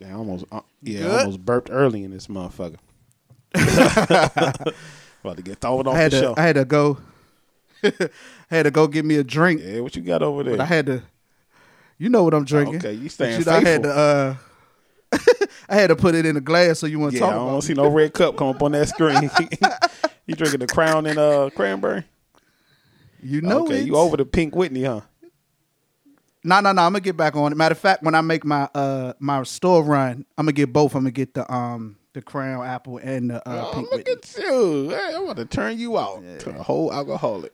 Yeah, I almost uh, yeah, I Good? almost burped early in this motherfucker. About to get thrown off I had the to show. I had to go I had to go get me a drink. yeah, what you got over there? But I had to you know what I'm drinking. okay, you But staying know, I had faithful. to uh I had to put it in a glass so you want to yeah, I talk don't see no red cup come up on that screen. you drinking the Crown and uh cranberry? You know okay, it. you over the Pink Whitney, huh? No, no, no. I'm gonna get back on it. Matter of fact, when I make my uh my store run, I'm gonna get both. I'm gonna get the um the crown apple and the uh, Oh, pink look Whitney. at you! Hey, I'm about to turn you out to a whole alcoholic.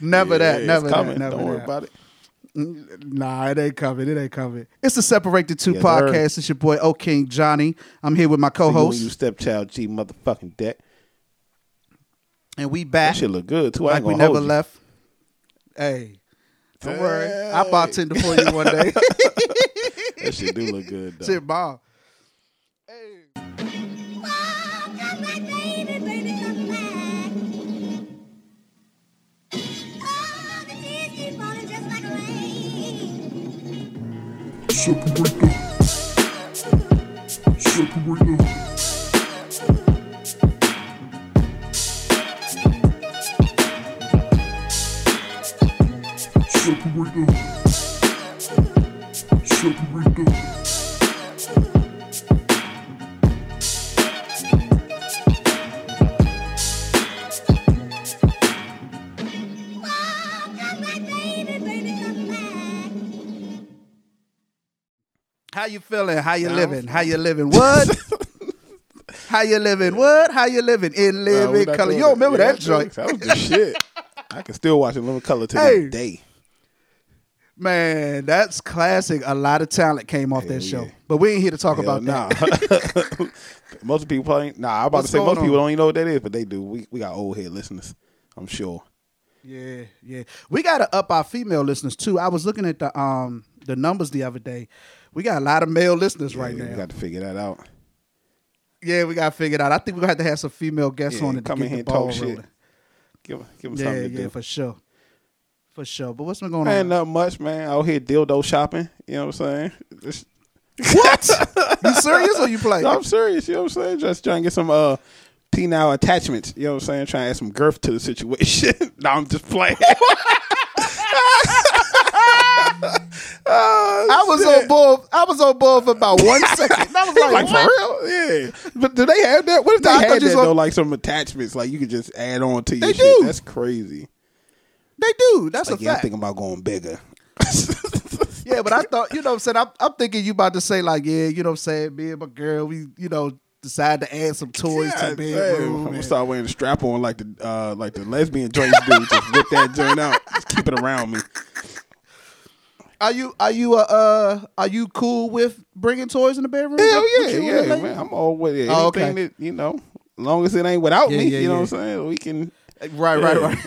Never Yeah, that. Never that. Never Don't worry that. about it. Nah, it ain't coming. It ain't coming. It's the Separate the Two Yes, podcast. It's your boy O King Johnny. I'm here with my See you co-host, you stepchild G motherfucking deck. and we That back shit look good too. I like we never left. Hey, don't worry. I'll Hey. bartender for you one day. That shit do look good though. Shit, bomb. Come back, baby, baby, come come back. How you feeling? How you Nah, living? How you living? What? How you living? What? How you living? In Nah, living not color. You don't remember Yeah, that joint? That was the shit. I can still watch it living color to Hey. this day. Man, that's classic. A lot of talent came off that show. yeah. But we ain't here to talk Hell about nah. that. most people probably nah. I'm about What's to say most going people don't even know what that is, but they do. We we got old head listeners. I'm sure. Yeah, yeah. We gotta up our female listeners too. I was looking at the um the numbers the other day. We got a lot of male listeners right Yeah, now. We got to figure that out. yeah, we gotta figure it out. I think we're gonna have to have some female guests Yeah, on it to come in here and talk shit. rolling. Give 'em- give them Yeah, something to do. yeah, do. for sure. For sure. But what's been going on? Ain't nothing much, man. Out here dildo shopping. You know what I'm saying? What? you serious or you play? No, I'm serious. You know what I'm saying? Just trying to get some uh penile attachments. You know what I'm saying? Trying to add some girth to the situation. no, I'm just playing. Oh, I was shit. on board. I was on board for about one second. I was like, Like for real? Yeah. But do they have that? What if they thought had that though? Like some attachments, like you could just add on to your They shit. do. That's crazy. They do. That's Like a yeah, I'm fact. thinking about going bigger. Yeah, but I thought, you know what I'm saying? I'm, I'm thinking you about to say, like, yeah, you know what I'm saying? Me and my girl, we, you know, decide to add some toys to the bedroom. I'm gonna start wearing the strap on like the uh, like the lesbian joints do. Just whip that joint out. Just keep it around me. Are you are you uh, uh are you cool with bringing toys in the bedroom? Hell With yeah, yeah, man. I'm all with it. Oh, okay. that you know, as long as it ain't without Yeah, me, yeah, you know what I'm saying. We can Right, right, right.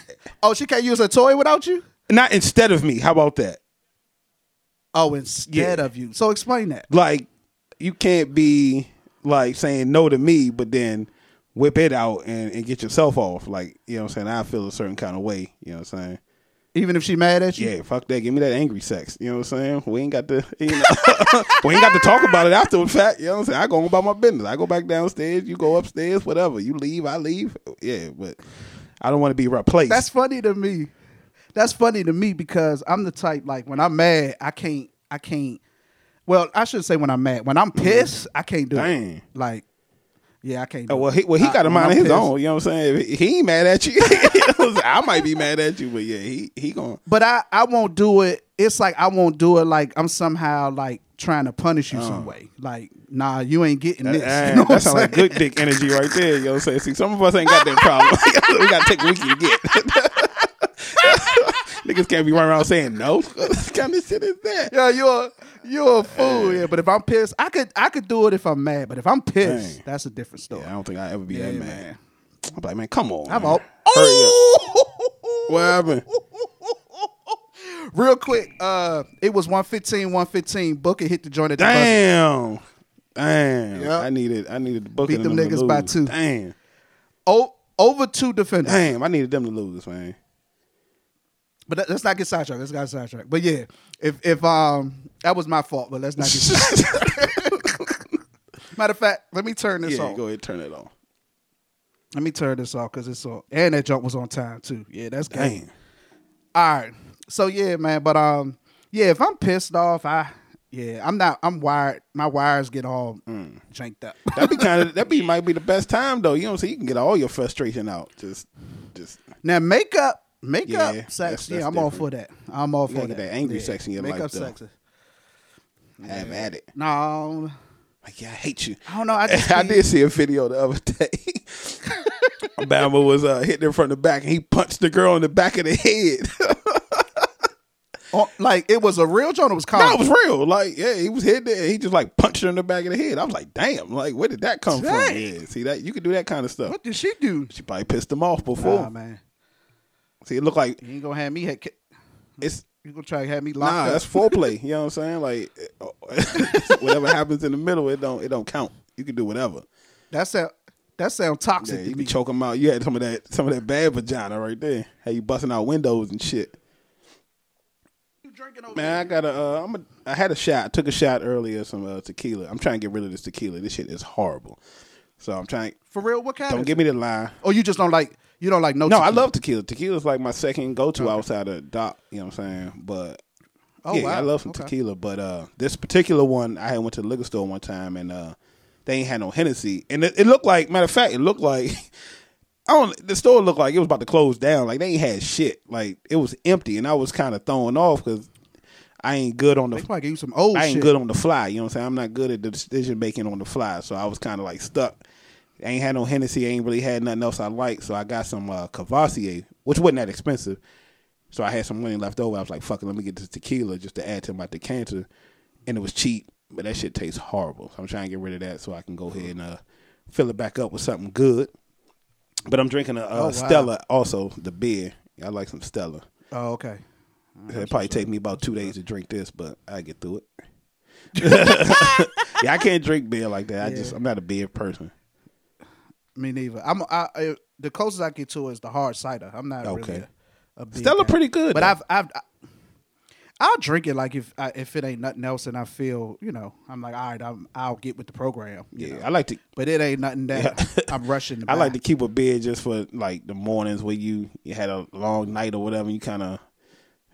Oh, she can't use a toy without you? not instead of me. How about that? Oh, instead Yeah. of you. So explain that. Like you can't be like saying no to me, but then whip it out and, and get yourself off. Like you know what I'm saying. I feel a certain kind of way. You know what I'm saying. Even if she mad at you? Yeah, fuck that. Give me that angry sex. You know what I'm saying? We ain't got to, you know, we ain't got to talk about it after the fact. You know what I'm saying? I go on about my business. I go back downstairs. You go upstairs. Whatever. You leave. I leave. Yeah, but I don't want to be replaced. That's funny to me. That's funny to me because I'm the type like when I'm mad, I can't I can't well, I should say when I'm mad. When I'm mm-hmm. pissed, I can't do Dang. it. Like yeah, I can't do Oh, well, he, well, he I- got a mind of his pissed- own. You know what I'm saying? If he ain't mad at you. you know what I'm saying? I might be mad at you, but yeah, he he going. But I I won't do it. It's like I won't do it like I'm somehow like trying to punish you uh. some way. Like, nah, you ain't getting this. you know that sounds like good dick energy right there. You know what I'm saying? See, some of us ain't got that problem. we got to take what we can get. Niggas can't be running around saying no. what kind of shit is that? Yeah, you're you're a fool. Yeah, but if I'm pissed, I could I could do it if I'm mad. But if I'm pissed, Dang. that's a different story. Yeah, I don't think I ever be Yeah, that man. mad. I'm like, man, come on. I'm all. Hurry up. What happened? Real quick, uh, it was 115, 115. Booker hit the joint at the buzzer. Damn. Damn. Yep. I needed I needed the book Beat them niggas by two. Damn. Oh, over two defenders. Damn. I needed them to lose, this, man. But let- let's not get sidetracked. Let's not get sidetracked. But yeah, if if um that was my fault, but let's not get sidetracked. Matter of fact, let me turn this yeah, off. go ahead, turn it on. Let me turn this off because it's on. And that jump was on time too. Yeah, that's good. Damn. All right. So yeah, man. But um, yeah, if I'm pissed off, I yeah, I'm not. I'm wired. My wires get all Mm. janked up. that'd be kind of that be might be the best time though. You know, so you can get all your frustration out. Just, just now makeup, makeup, Yeah, sex. that's- yeah, I'm all for that. I'm all for gotta that. that angry yeah. sex in your life, makeup though. sex. have at it. No, Like, yeah, I hate you. I don't know. I I did see a video the other day. Bama was uh, hitting her from the back, and he punched the girl in the back of the head. Oh, like it was a real joint. It was no, common. it was real. Like, yeah, he was hit there. He just like punched her in the back of the head. I was like, damn. Like, where did that come from? Yeah, see that you could do that kind of stuff. what did she do? She probably pissed him off before. Nah, man, See, it looked like you ain't gonna have me. Head, it's you gonna try to have me locked nah. up? That's foreplay. You know what I'm saying? Like, whatever happens in the middle, it don't it don't count. You can do whatever. That's That sound that sound toxic Yeah, to you can choke them out. You had some of that some of that bad vagina right there. How you busting out windows and shit. Drinking over Man, I got a. Uh, I'm a. I had a shot. I took a shot earlier. Some uh, tequila. I'm trying to get rid of this tequila. This shit is horrible. So I'm trying. for real? What kind? Don't give me the line. Oh, you just don't like you don't like no. No, I love tequila. Tequila is like my second go to outside of doc. You know what I'm saying? But Oh, yeah, wow. I love some Okay. tequila. But uh, this particular one, I went to the liquor store one time and uh, they ain't had no Hennessy, and it, it looked like matter of fact, it looked like. I don't. The store looked like it was about to close down. Like they ain't had shit. Like it was empty, and I was kind of thrown off because I ain't good on the. They probably give you some old I ain't shit. good on the fly. You know what I'm saying? I'm not good at the decision making on the fly. So I was kind of like stuck. I ain't had no Hennessy. I ain't really had nothing else I like. So I got some uh, Courvoisier, which wasn't that expensive. So I had some money left over. I was like, fuck it, let me get this tequila just to add to my decanter. And it was cheap, but that shit tastes horrible. So I'm trying to get rid of that so I can go ahead and uh, fill it back up with something good. But I'm drinking a uh, Oh, wow. Stella also, the beer. I like some Stella. Oh, okay. It'll probably take me about two days to drink this, but I get through it. yeah, I can't drink beer like that. I Yeah. just I'm not a beer person. Me neither. I'm I, I the closest I get to is the hard cider. I'm not Okay. really a, a beer Stella guy. pretty good, but though. I've I've I, I'll drink it like if I, if it ain't nothing else and I feel you know I'm like all right I'm I'll get with the program. Yeah, know. I like to. but it ain't nothing that I'm rushing. To I like to keep a beer just for like the mornings where you you had a long night or whatever. You kind of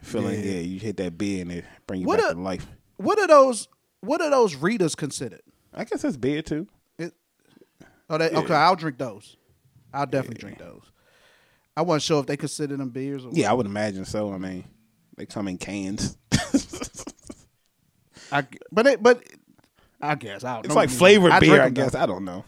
feeling Yeah. yeah. You hit that beer and it bring you What back a- to life. What are those? What are those readers considered? I guess that's beer too. It, oh, they, okay. I'll drink those. I'll definitely drink those. I wasn't sure if they consider them beers. Or Yeah, I would imagine so. I mean, they come in cans. I, but it, but I guess I don't it's like flavored beer. I guess I don't know.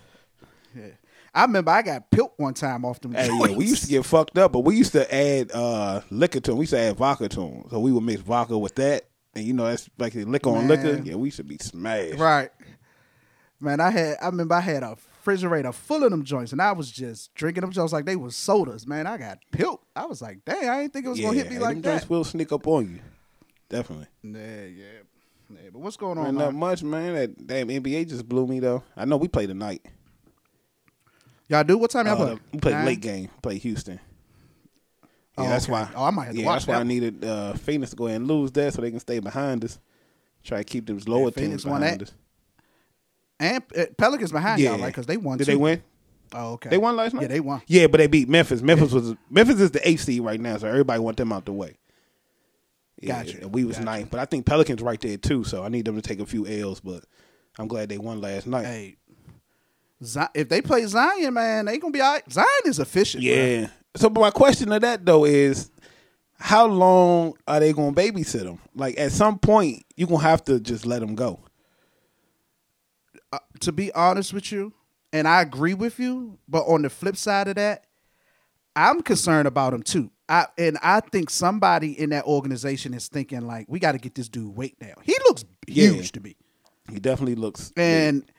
I remember I got pilt one time off them. Hey, yeah, we used to get fucked up, but we used to add uh, liquor to them. We used to add vodka to them. So we would mix vodka with that. And you know, that's like liquor on liquor. Yeah, we should be smashed. right. Man, I had. I remember I had a refrigerator full of them joints, and I was just drinking them joints like they was sodas. Man, I got pilt. I was like, dang, I didn't think it was Yeah, gonna hit me like them that. will sneak up on you. Definitely. Yeah, yeah, yeah. But what's going on? Man, man? not much, man. That damn NBA just blew me though. I know we play tonight. Y'all do what time y'all Uh, play? we play Nine? late game. Play Houston. Yeah, Oh, that's okay. why. Oh, I might have to yeah, watch that's why that I needed uh, Phoenix to go ahead and lose that so they can stay behind us. Try to keep those lower Phoenix teams won behind that? us. And uh, Pelicans behind Yeah, y'all? Because they won. Did too. they win? Oh, okay. They won last night. Yeah, they won. Yeah, but they beat Memphis. Memphis was Memphis is the eighth seed right now, so everybody want them out the way. Yeah, Gotcha. and we was Gotcha. ninth, but I think Pelicans right there too. So I need them to take a few L's, but I'm glad they won last night. Hey, If they play Zion, man, they gonna be all right. Zion is efficient. bro. Yeah. So, but my question to that though is, how long are they going to babysit them? Like at some point, you gonna have to just let them go. Uh, to be honest with you, and I agree with you, but on the flip side of that, I'm concerned about him too. I and I think somebody in that organization is thinking like, we got to get this dude weight down. He looks Yeah. huge to me, He definitely looks. and he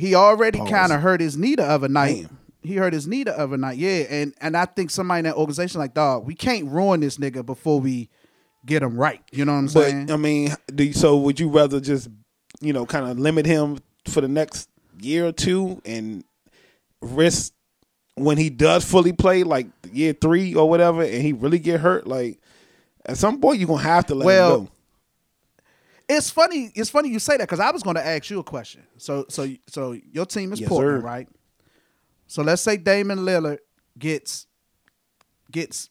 he already kind of hurt his knee the other night. Damn. He hurt his knee the other night, yeah, and and I think somebody in that organization like, dog, we can't ruin this nigga before we get him right. You know what I'm but saying? I mean, do you, so? Would you rather just you know kind of limit him for the next year or two and risk when he does fully play, like year three or whatever, and he really get hurt, like at some point you're gonna have to let Well, him go. It's funny. It's funny you say that because I was going to ask you a question. So, so, so your team is Yes, Portland, sir. right? So let's say Damian Lillard gets gets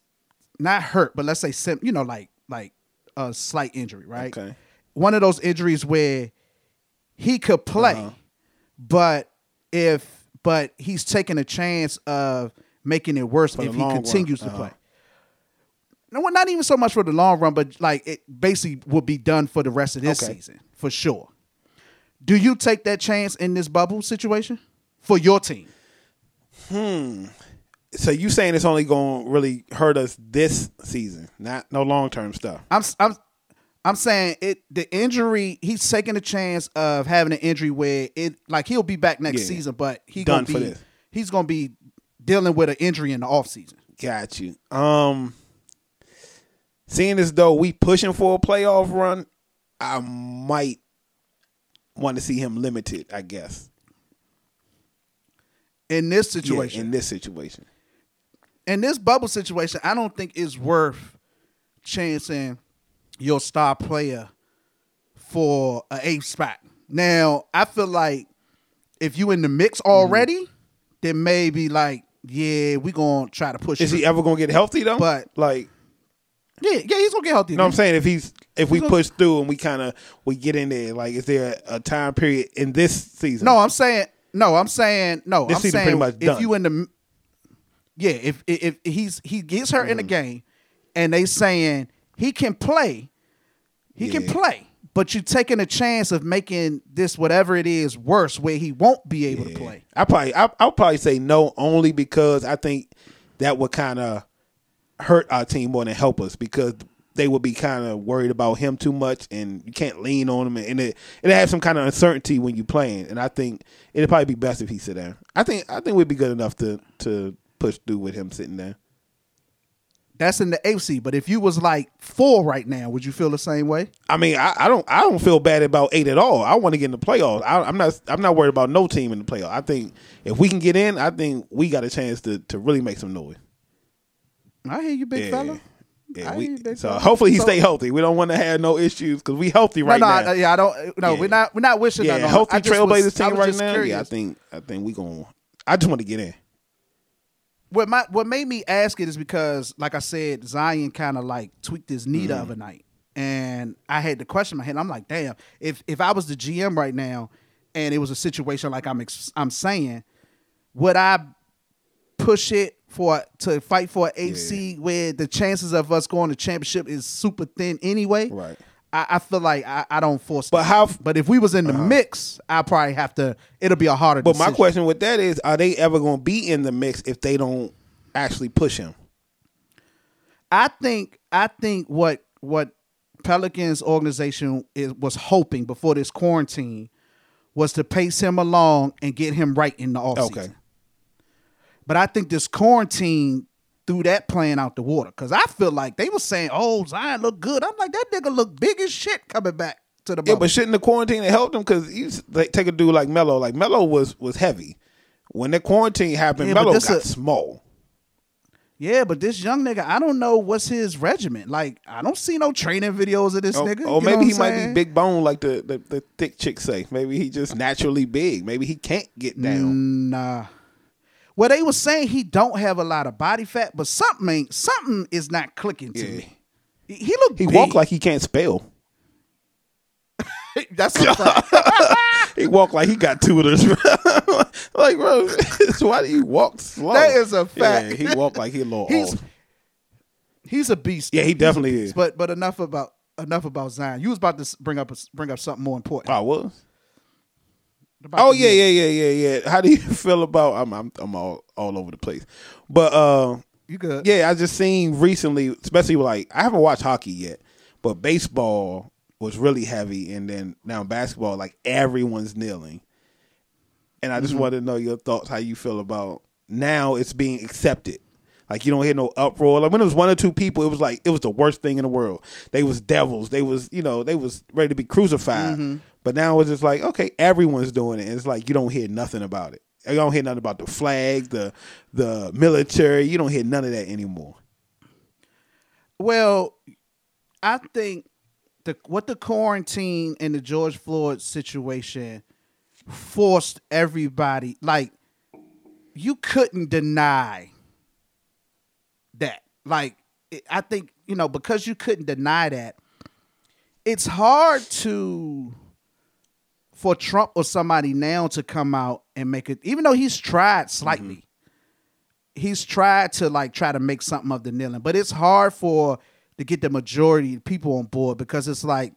not hurt, but let's say sim, you know, like like a slight injury, right? Okay. One of those injuries where he could play, Uh-huh. but if but he's taking a chance of making it worse For if he continues to Uh-huh. play. No, well, not even so much for the long run, but like it basically will be done for the rest of this Okay. season for sure. Do you take that chance in this bubble situation for your team? Hmm. So you saying it's only gonna really hurt us this season, not no long term stuff. I'm I'm I'm saying it. The injury, he's taking a chance of having an injury where it like he'll be back next Yeah. season, but he Done gonna for be this. he's gonna be dealing with an injury in the offseason. Got you. Um, seeing as though we pushing for a playoff run, I might want to see him limited. I guess In this Yeah, situation, in this situation. in this bubble situation, I don't think it's worth chancing your star player for a eighth spot. Now, I feel like if you in the mix mm-hmm. already, then maybe like, yeah, we gonna try to push. Is through. he ever gonna get healthy though? But- like, yeah, yeah, he's gonna get healthy. you know what I'm saying? If he's if we push through and we kind of we get in there, like, is there a time period in this season? No, I'm saying no. I'm saying no. This I'm season saying pretty much if done. you in the yeah, if if, if he's he gets hurt in Mm-hmm. the game, and they saying he can play, he can play, but you're taking a chance of making this whatever it is worse, where he won't be able to play. I probably I, I'll probably say no only because I think that would kind of hurt our team more than help us because they would be kind of worried about him too much and you can't lean on him and it it have some kind of uncertainty when you're playing and I think it'd probably be best if he sit down. I think I think we'd be good enough to to push through with him sitting down. That's in the AFC. But if you was like four right now, would you feel the same way? I mean, I, I don't I don't feel bad about eight at all. I want to get in the playoffs. I, I'm not I'm not worried about no team in the playoffs. I think if we can get in, I think we got a chance to to really make some noise. I hear you, big Yeah. fella. Yeah, we, hear you, big so fella. hopefully he So- stay healthy. We don't want to have no issues because we healthy right no, no, now. I- yeah, I don't. No, Yeah. we're not. We're not wishing yeah, healthy Trailblazers team right now. Yeah, I think I think we going. I just want to get in. what my what made me ask it is because, like I said, Zion kind of like tweaked his knee the Mm-hmm. other night, and I had the question in my head. I'm like, damn, if if I was the GM right now, and it was a situation like I'm ex- I'm saying, would I push it for to fight for an eighth Yeah. where the chances of us going to championship is super thin anyway? Right. I, I feel like I, I don't force. But that. how- Uh-huh. But if we was in the mix, I probably have to. It'll be a harder. But my question with that is, are they ever going to be in the mix if they don't actually push him? I think I think what what Pelicans organization is, was hoping before this quarantine was to pace him along and get him right in the offseason. Okay. But I think this quarantine threw that plan out the water because I feel like they were saying, "Oh, Zion look good." I'm like, that nigga look big as shit coming back to the Yeah, but shouldn't the quarantine have helped him? Because you like, take a dude like Melo. Like Melo was was heavy. When the quarantine happened, Yeah, Melo got a- small. yeah, but this young nigga, I don't know what's his regimen. Like, I don't see no training videos of this Or, nigga. Oh, know maybe he I'm might be big bone like the, the, the thick chicks say. Maybe he just naturally big. Maybe he can't get down. Nah. Well, they were saying he don't have a lot of body fat, but something ain't, something is not clicking to Yeah. me. He, he look He big. walk like he can't spell. that's. He walk like he got tutors. like, bro, why do you walk slow? That is a fact. Yeah, he walk like he a little He's- off. He's a beast. Yeah, he definitely is. But but enough about enough about Zion. You was about to bring up a, bring up something more important. I was. Oh yeah, yeah, yeah, yeah, yeah. How do you feel about? I'm, I'm, I'm all, all over the place. But uh, You good? yeah, I just seen recently, especially like I haven't watched hockey yet, but baseball was really heavy, and then now basketball, like everyone's kneeling. And I just Mm-hmm. wanted to know your thoughts, how you feel about now it's being accepted. Like you don't hear no uproar. Like when it was one or two people, it was like it was the worst thing in the world. They was devils. They was you know they was ready to be crucified. Mm-hmm. But now it's just like okay, everyone's doing it. And it's like you don't hear nothing about it. You don't hear nothing about the flag, the the military. You don't hear none of that anymore. Well, I think the what the quarantine and the George Floyd situation forced everybody like you couldn't deny that. Like I think, you know, because you couldn't deny that, it's hard to for Trump or somebody now to come out and make it even though he's tried slightly mm-hmm. he's tried to like try to make something of the kneeling, but it's hard for to get the majority of people on board because it's like,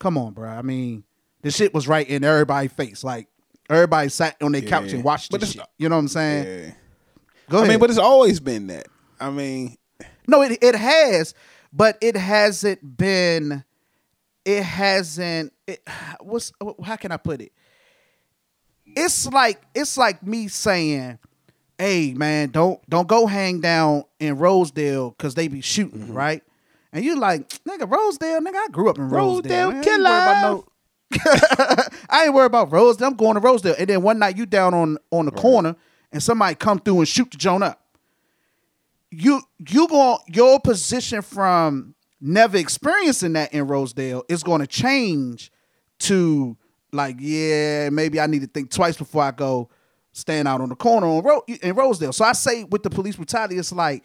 come on, bro. I mean, the shit was right in everybody's face. Like everybody sat on their couch and watched But this shit. You know what I'm saying? Yeah. Go ahead. I mean, but it's always been that. I mean, No, it it has, but it hasn't been. It hasn't. It, what's how can I put it? It's like it's like me saying, "Hey, man, don't don't go hang down in Rosedale because they be shooting, Mm-hmm. right?" And you like, nigga, Rosedale, nigga, I grew up in Rosedale. Rosedale man. I ain't worried about no- I ain't worried about Rosedale. I'm going to Rosedale, and then one night you down on on the corner, and somebody come through and shoot the joint up you you going your position from never experiencing that in Rosedale is going to change to like yeah maybe I need to think twice before I go stand out on the corner on Ro- in Rosedale. So I say with the police brutality, it's like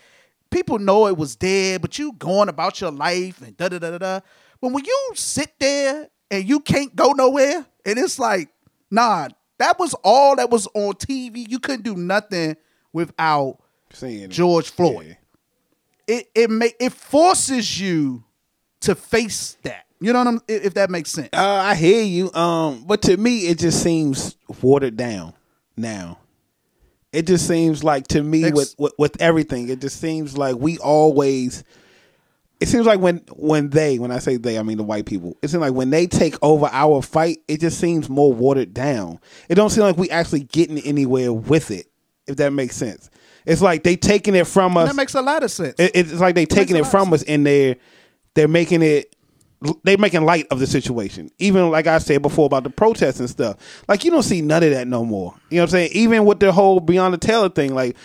people know it was dead, but you going about your life and da da da da da. But when you sit there and you can't go nowhere, and it's like nah, that was all that was on TV. You couldn't do nothing without seeing. George Floyd. Yeah. It it make it forces you to face that. You know what I'm if that makes sense. Uh, I hear you. Um, but to me, it just seems watered down now. It just seems like to me Ex- with, with with everything, it just seems like we always. It seems like when when they when I say they I mean the white people. It seems like when they take over our fight, it just seems more watered down. It don't seem like we actually getting anywhere with it. If that makes sense, it's like they taking it from us. that makes a lot of sense. It, it's like they taking makes it from us and they're they're making it they're making light of the situation. Even like I said before about the protests and stuff. Like you don't see none of that no more. You know what I'm saying? Even with the whole Breonna Taylor thing, like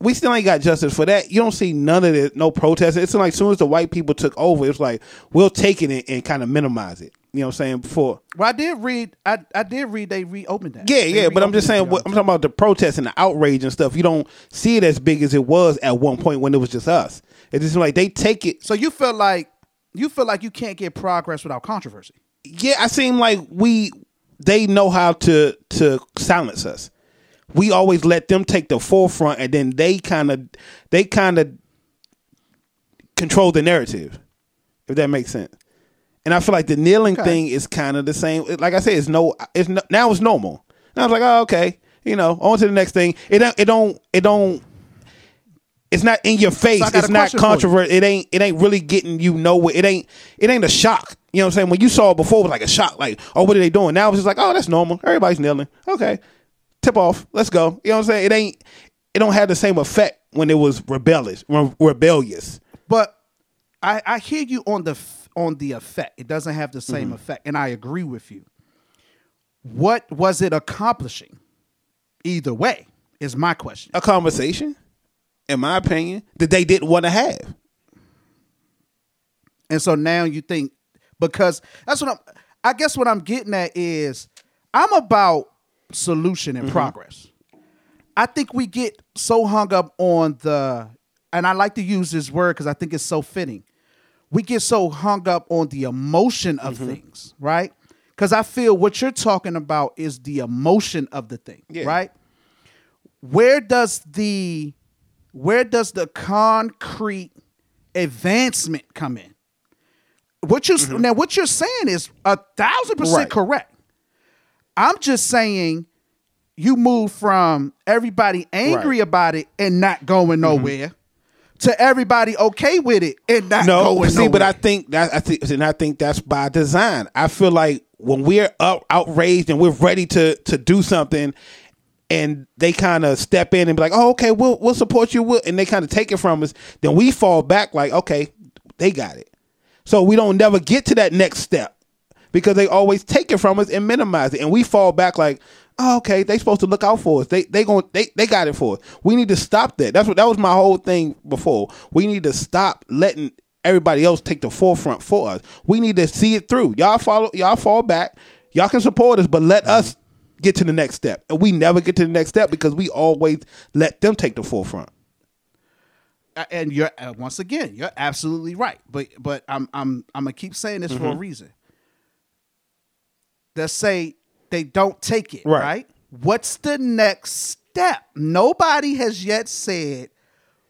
we still ain't got justice for that. You don't see none of it, no protests. It's like as soon as the white people took over, it's like we'll take it and kind of minimize it. You know what I'm saying? Before well, I did read. I I did read they reopened that. yeah, They yeah, but I'm just saying, what, I'm talking about the protests and the outrage and stuff. You don't see it as big as it was at one point when it was just us. It's just like they take it So you feel like you feel like you can't get progress without controversy. yeah, I seem like we they know how to to silence us. We always let them take the forefront, and then they kind of they kind of control the narrative, if that makes sense. And I feel like the kneeling Okay. thing is kind of the same. Like I said, it's no, it's no, now it's normal. And I was like, oh okay, you know, on to the next thing. It don't, it don't, it don't. It's not in your face. So it's not question for you. controversial. It ain't. It ain't really getting you nowhere. It ain't. It ain't a shock. You know what I'm saying? When you saw it before, it was like a shock. Like, oh, what are they doing? Now it's just like, oh, that's normal. Everybody's kneeling. Okay, tip off. Let's go. You know what I'm saying? It ain't. It don't have the same effect when it was rebellious. re- Rebellious. But I, I hear you on the on the effect. It doesn't have the Mm-hmm. same effect, and I agree with you. What was it accomplishing? Either way, is my question. A conversation, in my opinion, that they didn't want to have. And so now you think because that's what I'm I guess what I'm getting at is I'm about solution and progress. I think we get so hung up on the and I like to use this word because I think it's so fitting. We get so hung up on the emotion of mm-hmm. things, right? Because I feel what you're talking about is the emotion of the thing, Yeah. right? Where does the where does the concrete advancement come in? What you are mm-hmm. now what you're saying is a thousand percent Right. correct. I'm just saying you move from everybody angry Right. about it and not going mm-hmm. nowhere to everybody okay with it and not No, going see, but. I think that I think, and I think that's by design. I feel like when we're up, outraged and we're ready to to do something, and they kind of step in and be like, "Oh, okay, we'll we'll support you," we'll, and they kind of take it from us, then we fall back like, "Okay, they got it." So we don't never get to that next step because they always take it from us and minimize it, and we fall back like, oh, okay, they supposed to look out for us. They they going they they got it for us. We need to stop that. That's what that was my whole thing before. We need to stop letting everybody else take the forefront for us. We need to see it through. Y'all follow y'all fall back. Y'all can support us, but let us get to the next step. And we never get to the next step because we always let them take the forefront. And you're uh, once again you're absolutely right but but i'm i'm i'm gonna keep saying this Mm-hmm. for a reason let's say they don't take it Right. right. what's the next step nobody has yet said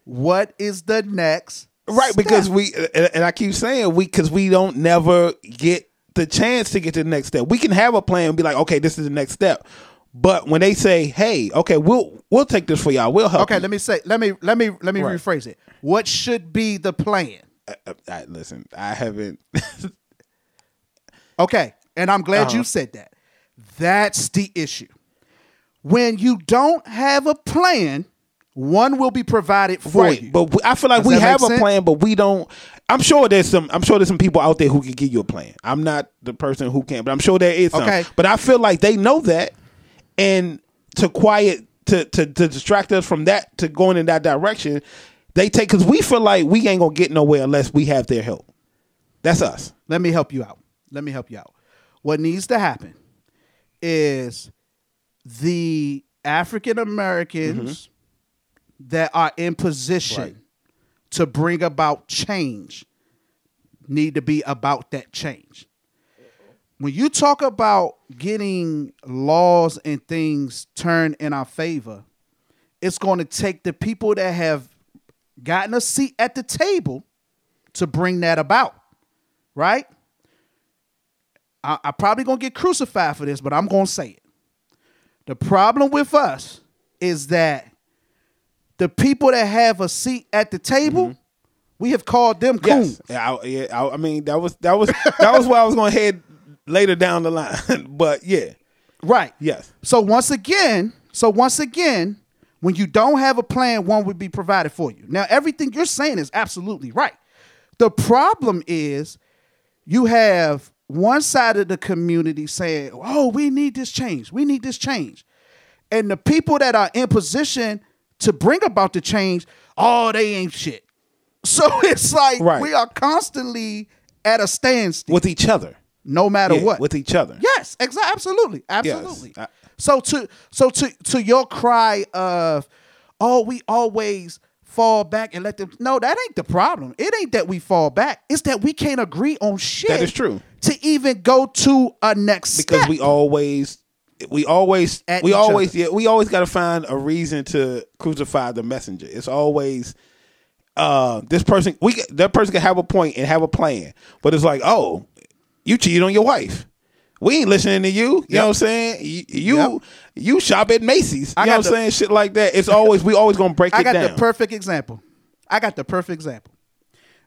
what is the next Right, step? because we and, and I keep saying we because we don't never get the chance to get to the next step. We can have a plan and be like, okay, this is the next step. But when they say, hey, okay, we'll we'll take this for y'all. We'll help. okay you. let me say let me let me let me Right. rephrase it what should be the plan Uh, I, listen, I haven't. Okay. And I'm glad Uh-huh. you said that. That's the issue. When you don't have a plan, one will be provided for right, you. but we, I feel like Does we have a sense? plan, but we don't. I'm sure there's some. I'm sure there's some people out there who can give you a plan. I'm not the person who can, but I'm sure there is some. Okay. But I feel like they know that, and to quiet to to, to distract us from that to going in that direction, they take because we feel like we ain't gonna get nowhere unless we have their help. That's us. Let me help you out. Let me help you out. What needs to happen is the African Americans mm-hmm. that are in position Right. to bring about change need to be about that change. When you talk about getting laws and things turned in our favor, it's going to take the people that have gotten a seat at the table to bring that about, right? I, I probably gonna get crucified for this, but I'm gonna say it. The problem with us is that the people that have a seat at the table, mm-hmm. we have called them coons. Yes. Yeah, I, yeah, I, I mean that was that was that was where I was gonna head later down the line. but yeah, Right. yes. So once again, so once again, when you don't have a plan, one would be provided for you. Now, everything you're saying is absolutely right. The problem is you have one side of the community saying, "Oh, we need this change. We need this change." And the people that are in position to bring about the change, oh, they ain't shit. So it's like Right. we are constantly at a standstill With each other. no matter Yeah, what. With each other. Yes, exactly, absolutely, absolutely. I- so to so to to your cry of, oh, we always fall back and let them. No, that ain't the problem. It ain't that we fall back. It's that we can't agree on shit. That is true. To even go to a next because step. we always we always At we always other. yeah we always got to find a reason to crucify the messenger it's always uh this person we that person can have a point and have a plan but it's like oh you cheated on your wife we ain't listening to you you know what i'm saying you you, Yep. you shop at macy's I you know got what i'm saying shit like that it's always we always gonna break I got down the perfect example. I got the perfect example.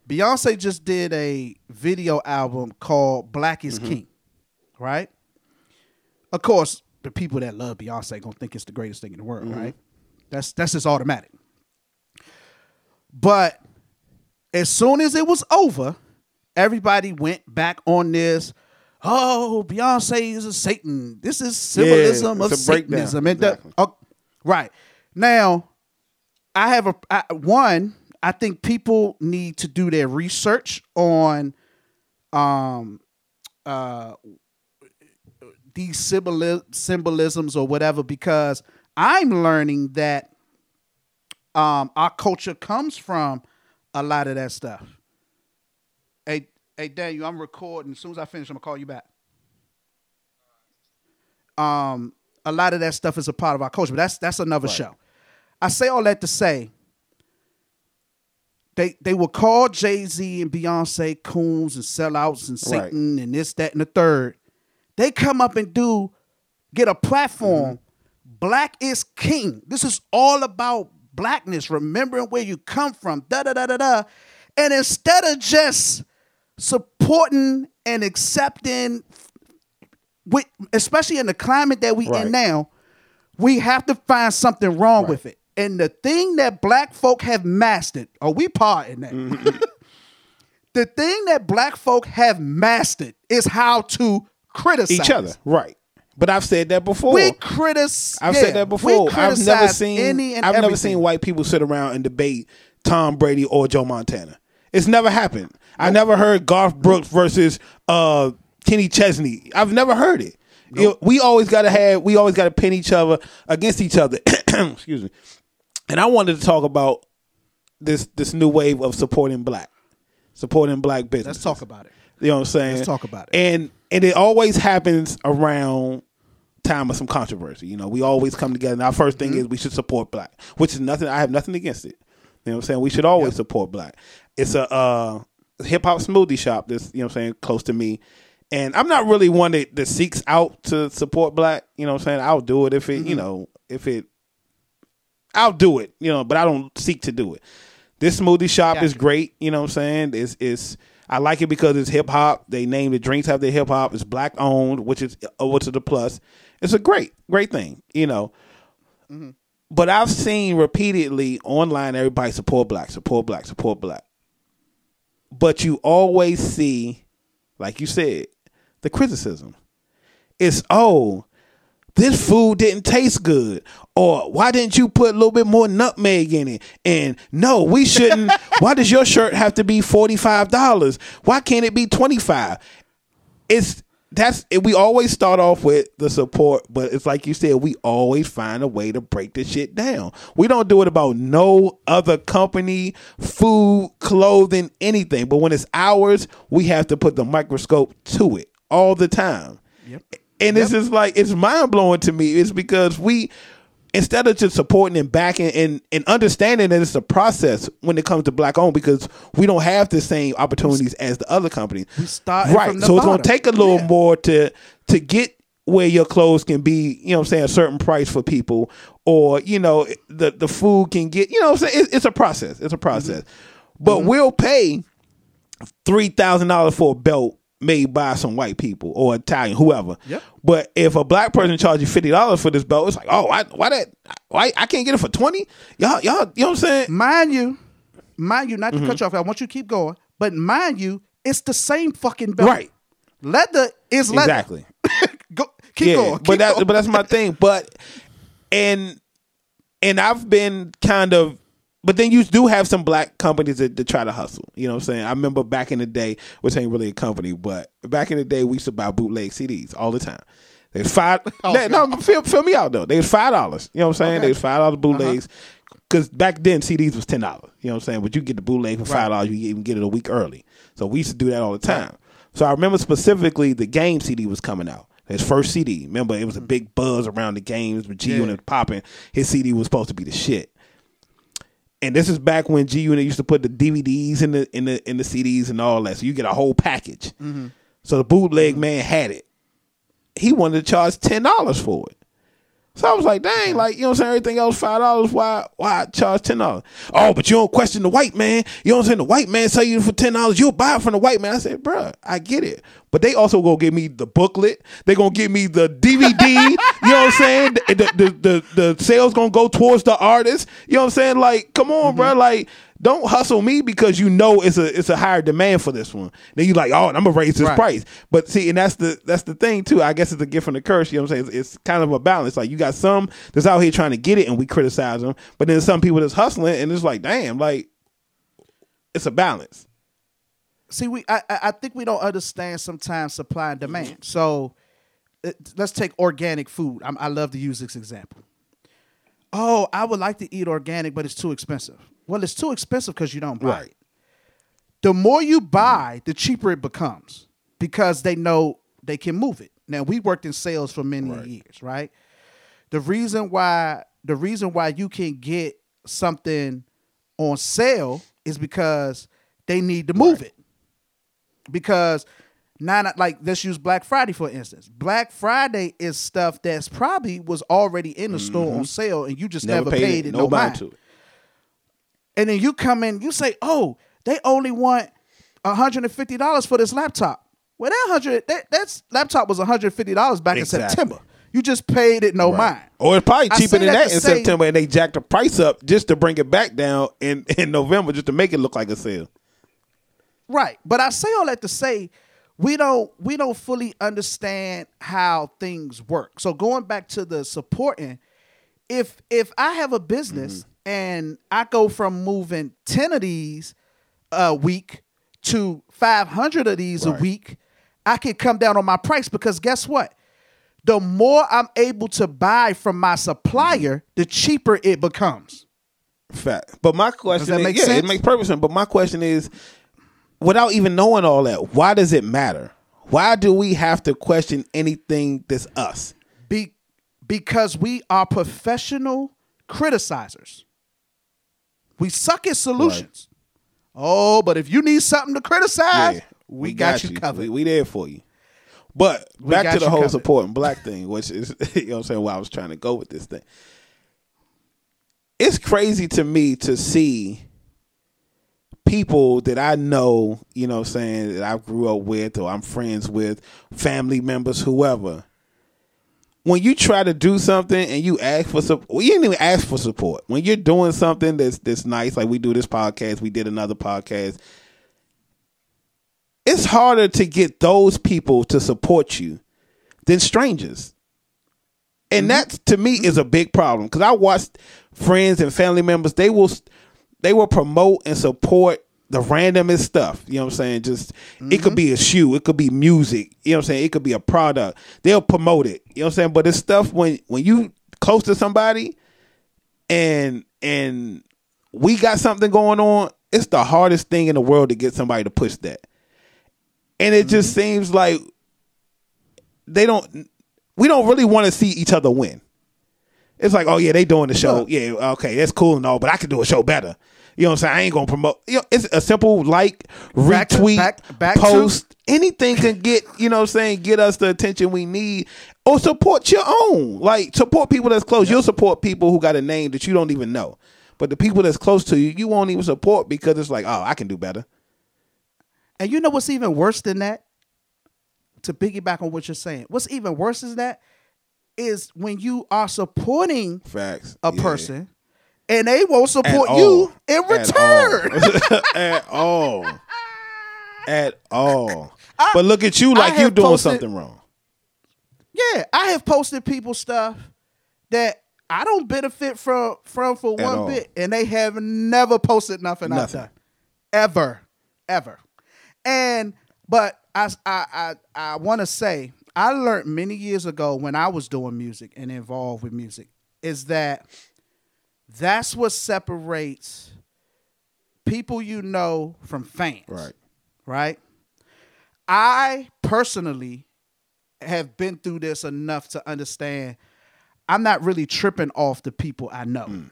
Beyonce just did a video album called Black Mm-hmm. is King, right? Of course, the people that love Beyonce gonna think it's the greatest thing in the world, Mm-hmm. right? That's that's just automatic. But as soon as it was over, everybody went back on this. Oh, Beyonce is a Satan. This is symbolism of a breakdown. Satanism. And the- Exactly. oh, right now, I have a I, one. I think people need to do their research on um uh these symboli- symbolisms or whatever because I'm learning that um our culture comes from a lot of that stuff. Hey, hey Daniel, I'm recording. As soon as I finish, I'm gonna call you back. Um, a lot of that stuff is a part of our culture, but that's that's another show. I say all that to say they they will call Jay Z and Beyonce coons and sellouts and Right. Satan and this, that, and the third. They come up and do get a platform. Black is king. This is all about blackness, remembering where you come from. Da da da da da. And instead of just supporting and accepting, with, especially in the climate that we Right. in now, we have to find something wrong with it. And the thing that black folk have mastered, are we part in that? Mm-hmm. the thing that black folk have mastered is how to criticize each other right But I've said that before. We criticize. I've said that before. I've never seen any and I've never seen white people sit around and debate Tom Brady or Joe Montana. It's never happened. I never heard Garth Brooks versus uh, Kenny Chesney. I've never heard it. You know, we always got to have we always got to pin each other against each other. Excuse me. And I wanted to talk about this this new wave of supporting black, supporting black business. Let's talk about it. You know what I'm saying? Let's talk about it. And and it always happens around time of some controversy. You know, we always come together. And our first Mm-hmm. thing is we should support black, which is nothing. I have nothing against it. You know what I'm saying? We should always support black. It's a uh, hip hop smoothie shop that's you know what I'm saying close to me. And I'm not really one that, that seeks out to support black. You know what I'm saying? I'll do it if it, Mm-hmm. you know, if it I'll do it, you know, but I don't seek to do it. This smoothie shop is great, you know what I'm saying? It's it's I like it because it's hip hop. They name the drinks after hip hop. It's black owned, which is over to the plus. It's a great, great thing, you know. But I've seen repeatedly online everybody support black, support black, support black. But you always see, like you said, the criticism. It's oh, this food didn't taste good or why didn't you put a little bit more nutmeg in it? And no we shouldn't. Why does your shirt have to be $45 why can't it be 25 it's that's we always start off with the support but it's like you said we always find a way to break the shit down we don't do it about no other company food clothing anything but when it's ours we have to put the microscope to it all the time Yep. and it's just like it's mind blowing to me. It's because we instead of just supporting and backing and, and understanding that it's a process when it comes to black owned because we don't have the same opportunities as the other companies. We starting right. so it's gonna take a little Yeah. more to to get where your clothes can be, you know what I'm saying, a certain price for people or, you know, the the food can get, you know what I'm saying? It, it's a process. It's a process. But Mm-hmm. we'll pay three thousand dollars for a belt made by some white people or Italian, whoever. Yep. But if a black person charges you fifty dollars for this belt, it's like, oh, why, why that? Why I can't get it for twenty? Y'all, y'all, you know what I'm saying? Mind you, mind you, not to Mm-hmm. cut you off. I want you to keep going, but mind you, it's the same fucking belt. Right. Leather is leather. Exactly. Go, keep yeah, going. but that, going. but that's my thing. But and and I've been kind of. But then you do have some black companies that, that try to hustle. You know what I'm saying? I remember back in the day, which ain't really a company, but back in the day, we used to buy bootleg CDs all the time. They was five. Oh, no, no, feel, feel me out though. They was five dollars. You know what I'm saying? Okay. Uh-huh. They was five dollars bootlegs. Because back then CDs was ten dollars. You know what I'm saying? But you get the bootleg for five dollars. You even get it a week early. So we used to do that all the time. So I remember specifically the Game CD was coming out. His first CD. Remember, it was a big buzz around the Game's with G Yeah. Unit popping. His CD was supposed to be the shit. And this is back when G Unit used to put the DVDs in the in the in the CDs and all that. So you get a whole package. Mm-hmm. So the bootleg man had it. He wanted to charge ten dollars for it. So I was like, dang, like, you know what I'm saying? Everything else five dollars, why why charge ten dollars? Oh, but you don't question the white man. You know what I'm saying? The white man sell you for ten dollars, you'll buy it from the white man. I said, bruh, I get it. But they also gonna give me the booklet. They gonna give me the DVD. you know what I'm saying? The, the, the, the, the sales gonna go towards the artist. You know what I'm saying? Like, come on, mm-hmm. bruh. Like, don't hustle me because you know it's a it's a higher demand for this one. Then you like, oh, I'm gonna raise this Right. price. But see, and that's the that's the thing too. I guess it's a gift and a curse. You know what I'm saying? It's, it's kind of a balance. Like you got some that's out here trying to get it, and we criticize them. But then some people that's hustling, and it's like, damn, like it's a balance. see we I, I I think we don't understand sometimes supply and demand so let's take organic food I'm, i love to use this example oh i would like to eat organic but it's too expensive well it's too expensive because you don't buy Right. it the more you buy the cheaper it becomes because they know they can move it now we worked in sales for many years right the reason why the reason why you can get something on sale is because they need to move it because nine like let's use Black Friday for instance. Black Friday is stuff that's probably was already in the store on mm-hmm. sale and you just never, paid, it, no nobody mind. to it. And then you come in, you say, "Oh, they only want hundred and fifty dollars for this laptop." Well, that hundred that that's laptop was one hundred fifty dollars back Exactly. in September. You just paid it no mind. Or it's probably cheaper than that that in say- September, and they jacked the price up just to bring it back down in in November, just to make it look like a sale. Right. But I say all that to say we don't we don't fully understand how things work. So going back to the supporting, if if I have a business Mm-hmm. And I go from moving ten of these a week to five hundred of these a week, I can come down on my price because guess what? The more I'm able to buy from my supplier, the cheaper it becomes. Fact. But my question is, yeah, sense? it makes perfect sense. But my question is, without even knowing all that, why does it matter? Why do we have to question anything that's us? Be, because we are professional criticizers. We suck at solutions. Oh, but if you need something to criticize, Yeah, we, got, you covered. We, we there for you. But We back to the whole covered. supporting black thing, which is you know what I'm saying, where I was trying to go with this thing. It's crazy to me to see people that I know, you know what I'm saying, that I grew up with or I'm friends with, family members, whoever. When you try to do something and you ask for support, well, you didn't even ask for support. When you're doing something that's that's nice, like we do this podcast, we did another podcast, it's harder to get those people to support you than strangers. And mm-hmm. that to me mm-hmm. is a big problem because I watched friends and family members they will they will promote and support the randomest stuff. You know what I'm saying? Just it could mm-hmm. be a shoe, it could be music. You know what I'm saying? It could be a product. They'll promote it. You know what I'm saying? But it's stuff when when you close to somebody and and we got something going on, it's the hardest thing in the world to get somebody to push that. And it just mm-hmm. seems like they don't we don't really want to see each other win. It's like, oh yeah, they doing the show. Yeah, okay, that's cool and all, but I can do a show better. You know what I'm saying? I ain't gonna promote. You know, it's a simple like, Back to- retweet, back- back to- post, anything can get you know what I'm saying get us the attention we need or support your own like support people that's close you'll support people who got a name that you don't even know but the people that's close to you you won't even support because it's like oh i can do better And you know what's even worse than that? To piggyback on what you're saying, what's even worse than that is when you are supporting facts a Yeah. person and they won't support you all. in At return. at all at all I- but look at you like you doing posted- something wrong yeah, I have posted people stuff that I don't benefit from from for At one all. bit, and they have never posted nothing, Nothing. I've done, ever, ever. And but I I I, I want to say I learned many years ago when I was doing music and involved with music is that that's what separates people you know from fans. right Right? I personally have been through this enough to understand I'm not really tripping off the people I know. Mm.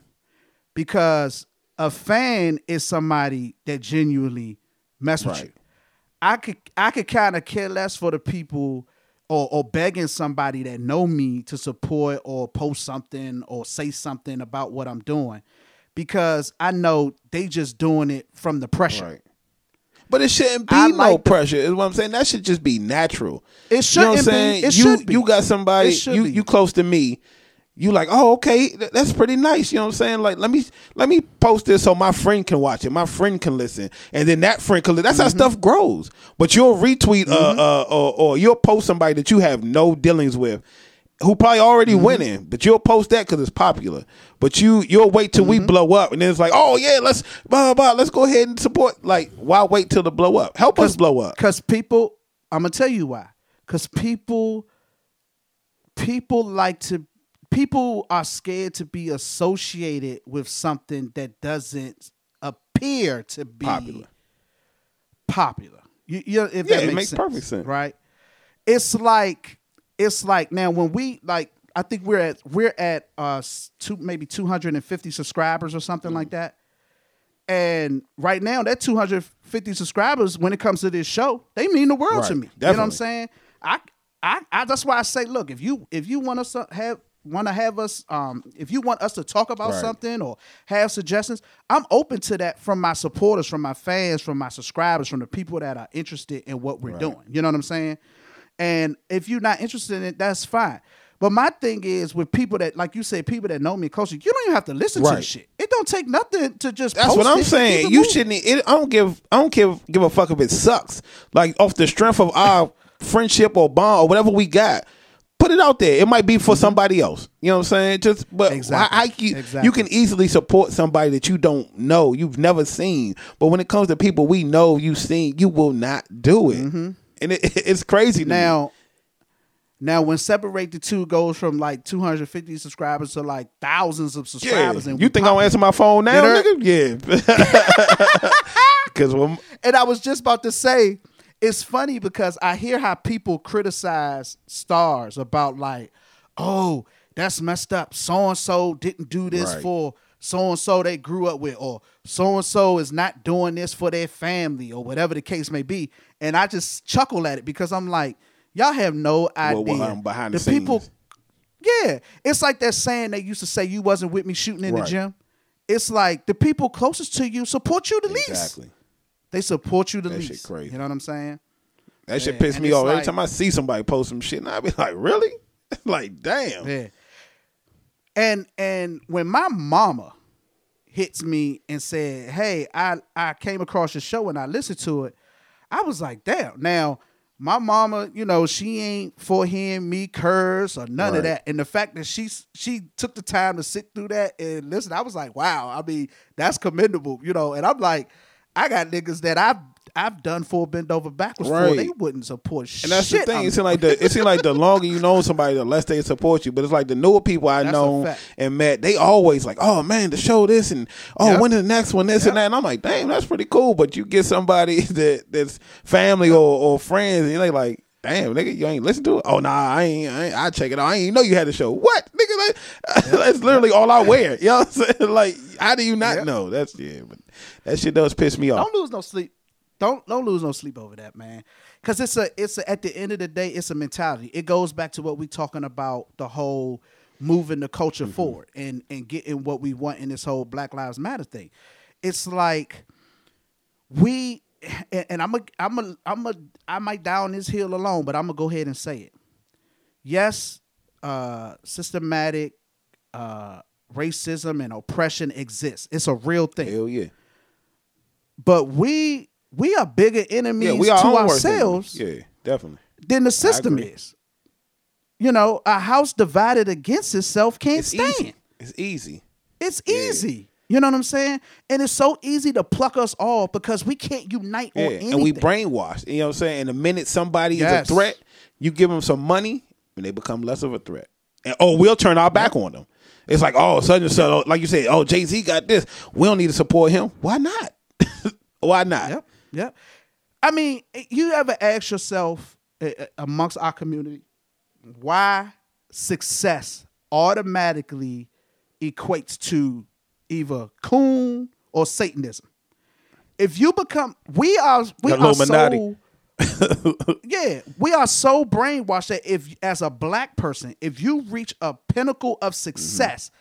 Because a fan is somebody that genuinely mess with Right. you. I could I could kind of care less for the people or, or begging somebody that know me to support or post something or say something about what I'm doing because I know they just doing it from the pressure. right but it shouldn't be I no like the- pressure is what i'm saying that should just be natural It you know what i'm shouldn't be. saying It you should be. you got somebody you be. you close to me you like oh okay that's pretty nice you know what i'm saying like let me let me post this so my friend can watch it my friend can listen and then that friend can li- that's Mm-hmm. how stuff grows but you'll retweet uh, uh or, or you'll post somebody that you have no dealings with who probably already Mm-hmm. winning but you'll post that because it's popular but you you'll wait till Mm-hmm. we blow up and then it's like oh yeah let's blah blah blah let's go ahead and support like why wait till the blow up help us blow up Because people, I'm gonna tell you why. Because people, people like to, people are scared to be associated with something that doesn't appear to be Popular. Popular. You, you if Yeah, that it makes, makes sense, perfect sense. right? It's like, it's like now when we like, I think we're at we're at uh two maybe 250 subscribers or something Mm. like that. And right now, that 250 subscribers, when it comes to this show, they mean the world to Right, me. You know what I'm saying? I, I, I, that's why I say, look, if you if you want to have want to have us, um, if you want us to talk about Right. something or have suggestions, I'm open to that from my supporters, from my fans, from my subscribers, from the people that are interested in what we're doing. You know what I'm saying? And if you're not interested in it, that's fine. But my thing is with people that, like you said, people that know me closely, you don't even have to listen to the shit. It don't take nothing to just. That's what I'm saying. You shouldn't. It, I don't give. I don't give. Give a fuck if it sucks. Like off the strength of our friendship or bond or whatever we got, put it out there. It might be for mm-hmm. somebody else. You know what I'm saying? Just but Exactly. I, I, you, Exactly. you can easily support somebody that you don't know, you've never seen. But when it comes to people we know, you've seen, you will not do it. Mm-hmm. And it, it's crazy to me. Now, now when separate the two goes from like 250 subscribers to like thousands of Yeah. subscribers, and You think I'm answer my phone now, nigga? Yeah. Because And I was just about to say, it's funny because I hear how people criticize stars about like, oh, that's messed up. So and so didn't do this Right. for so and so they grew up with, or so and so is not doing this for their family, or whatever the case may be. And I just chuckle at it because I'm like, y'all have no idea. well, um, behind the, the people, scenes. yeah, it's like that saying they used to say you wasn't with me shooting in Right. the gym. It's like the people closest to you support you the least. Exactly. They support you the That least. shit crazy. You know what I'm saying? That shit Yeah, pissed and me off. Every time I see somebody post some shit, and I be like, really? like, damn. Yeah. And and when my mama hits me and said, "Hey, I I came across your show and I listened to it," I was like, "Damn!" Now my mama, you know, she ain't for hearing me curse or none Right. of that. And the fact that she she took the time to sit through that and listen, I was like, "Wow!" I mean, that's commendable, you know. And I'm like, I got niggas that I've I've done full bend over backwards for. They wouldn't support shit. And that's the thing. I'm It seems like the it seems like the longer you know somebody, the less they support you. But it's like the newer people I That's know and met, they always like, oh man, the show this and oh Yep. when the next one, this Yep. and that. And I'm like, damn, that's pretty cool. But you get somebody that that's family or, or friends, and they like, damn, nigga, you ain't listen to it. Oh nah, I ain't. I, ain't, I check it out. I ain't even know you had a show. What, nigga? Like, that's literally all I wear. You know what I'm saying? Like, how do you not Yep. know? That's yeah, but that shit does piss me off. don't lose no sleep. Don't don't lose no sleep over that, man. Because it's a it's a, at the end of the day, it's a mentality. It goes back to what we talking about the whole moving the culture Mm-hmm. forward and and getting what we want in this whole Black Lives Matter thing. It's like we and, and I'm a I'm a I'm a I might down this hill alone, but I'm gonna go ahead and say it. Yes, uh, systematic uh, racism and oppression exists. It's a real thing Hell yeah. But we we are bigger enemies Yeah, we are to our ourselves enemies. Yeah, definitely. than the system is. You know, a house divided against itself can't It's stand. easy. It's easy. It's easy. You know what I'm saying? And it's so easy to pluck us off because we can't unite Yeah, on anything. and we brainwashed. You know what I'm saying? And the minute somebody Yes. is a threat, you give them some money, and they become less of a threat. And oh, we'll turn our back on them. It's like oh, such and such. Like you said, oh, Jay Z got this. We don't need to support him. Why not? Why not? Yep. Yep. I mean, you ever ask yourself amongst our community why success automatically equates to either coon or Satanism? If you become, we are, we The are so. yeah, we are so brainwashed that if, as a black person, if you reach a pinnacle of success, mm-hmm.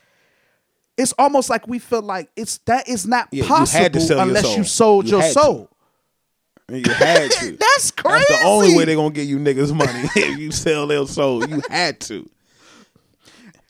It's almost like we feel like it's that is not Yeah, you possible had to sell your unless soul. you sold You your had to. soul. You had to. That's crazy. That's the only way they're gonna get you niggas money if you sell their soul. You had to.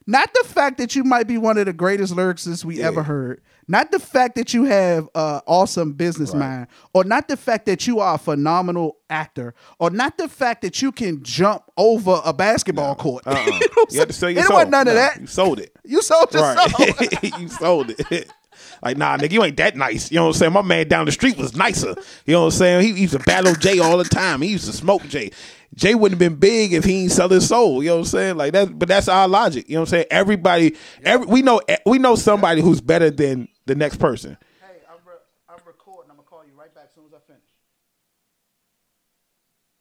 Not the fact that you might be one of the greatest lyricists we Yeah. ever heard. Not the fact that you have an awesome business Right. mind, or not the fact that you are a phenomenal actor, or not the fact that you can jump over a basketball court. Uh-uh. You know You had to sell your It soul. wasn't none of that. You sold it. You sold your soul. You sold it. Like, nah, nigga, you ain't that nice. You know what I'm saying? My man down the street was nicer. You know what I'm saying? He used to battle Jay all the time. He used to smoke Jay. Jay wouldn't have been big if he ain't sell his soul. You know what I'm saying? Like that, but that's our logic. You know what I'm saying? Everybody, every we know we know somebody who's better than the next person. Hey, I'm, I'm recording. I'm gonna call you right back as soon as I finish.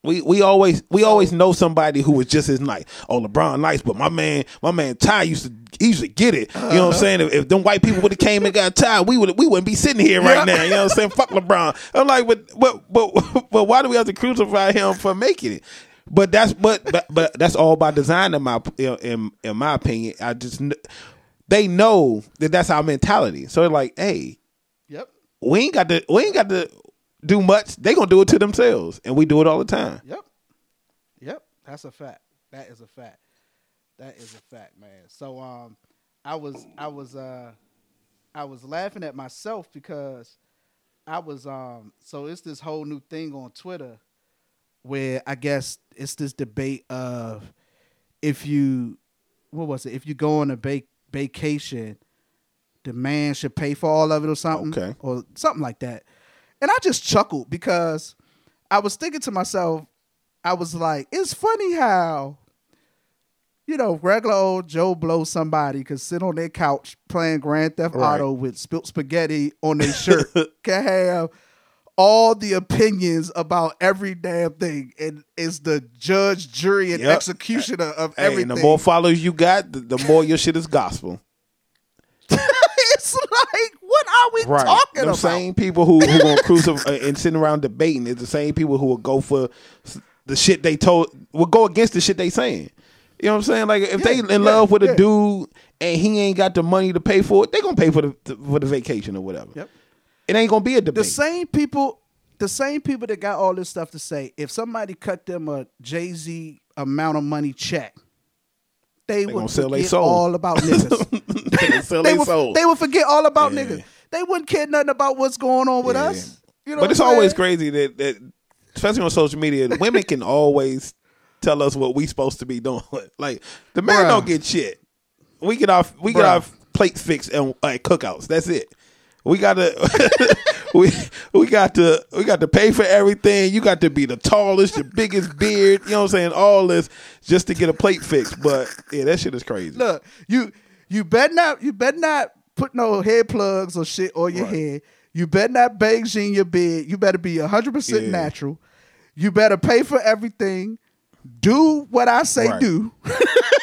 We we always we always know somebody who was just as nice. Oh, LeBron nice, but my man my man Ty used to he used to get it. You know what I'm saying? If, if them white people would have came and got Ty, we would we wouldn't be sitting here right now. You know what I'm saying? Fuck LeBron. I'm like, but but but but why do we have to crucify him for making it? But that's but but, but that's all by design in my in in my opinion. I just they know that that's our mentality. So they're like, hey, Yep. we ain't got to we ain't got to do much. They gonna do it to themselves, and we do it all the time. Yep. Yep. That's a fact. That is a fact. That is a fact, man. So um I was I was uh I was laughing at myself because I was um so it's this whole new thing on Twitter where I guess it's this debate of if you what was it if you go on a va- vacation the man should pay for all of it or something Okay. or something like that and I just chuckled because I was thinking to myself I was like it's funny how you know, regular old Joe Blow somebody could sit on their couch playing Grand Theft Right. Auto with spilt spaghetti on their shirt, can have all the opinions about every damn thing, and is the judge, jury, and Yep. executioner of Hey, and everything. the more followers you got, the, the more your shit is gospel. it's like, what are we Right. talking Them about? same people who who gonna crucify uh, and sitting around debating is the same people who will go for the shit they told will go against the shit they saying. You know what I'm saying? Like if they in yeah, love with yeah. a dude and he ain't got the money to pay for it, they gonna pay for the for the vacation or whatever. Yep. It ain't gonna be a debate. the same people, the same people that got all this stuff to say, if somebody cut them a Jay Z amount of money check, they, would they forget soul. all about niggas. they they their would, they would forget all about Yeah. niggas. They wouldn't care nothing about what's going on with Yeah. us. You know but it's always crazy that, that especially on social media, women can always tell us what we supposed to be doing. like the man Bruh. don't get shit. We get off. we get Bruh. our plates fixed and at cookouts. That's it. We gotta we we got to we got to pay for everything. You got to be the tallest, the biggest beard. You know what I'm saying? All this just to get a plate fixed. But yeah, that shit is crazy. Look, you you better not you better not put no head plugs or shit on your Right. head. You better not Beijing your bed. You better be hundred percent Yeah. natural. You better pay for everything. Do what I say Right. do.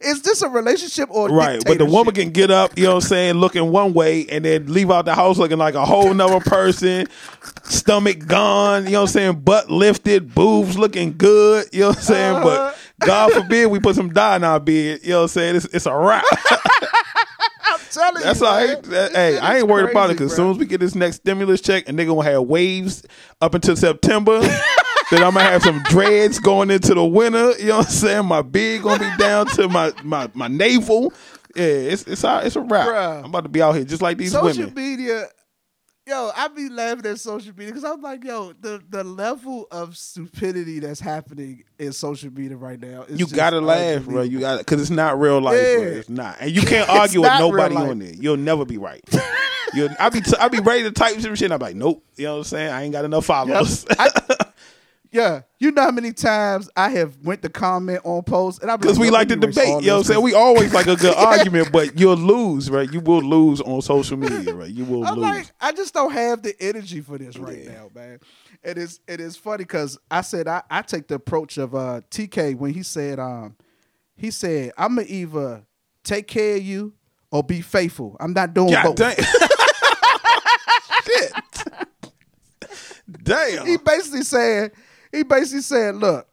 is this a relationship or a Right, but the woman can get up, you know what I'm saying, looking one way and then leave out the house looking like a whole nother person, stomach gone, you know what I'm saying, butt lifted, boobs looking good, you know what I'm saying, Uh-huh. but God forbid we put some dye in our beard, you know what I'm saying, it's, it's a wrap. I'm telling That's you, all man. right. This Hey, I ain't worried about it because as soon as we get this next stimulus check and they gonna have waves up until September, then I'm gonna have some dreads going into the winter. You know what I'm saying? My beard gonna be down to my my my navel. Yeah, it's it's a, it's a wrap. Bruh. I'm about to be out here just like these social women. media yo i be laughing at social media because i'm like yo the, the level of stupidity that's happening in social media right now is You gotta laugh, bro. You got because it's not real life, bro. It's not, and you can't argue with nobody on there. You'll never be right. You'll, I be t- I be ready to type some shit. And I'm like, nope. You know what I'm saying? I ain't got enough followers. I- yeah you know how many times i have went to comment on posts and i'm Because we like to debate, you know what I'm saying? We always like a good argument, but you'll lose, right? You will lose on social media, right? You will I'm lose. like, I just don't have the energy for this right Yeah. now, man. It is it is funny because I said I, I take the approach of uh TK when he said um he said I'm gonna either take care of you or be faithful. I'm not doing God both. Shit. Damn. He basically said he basically said, look,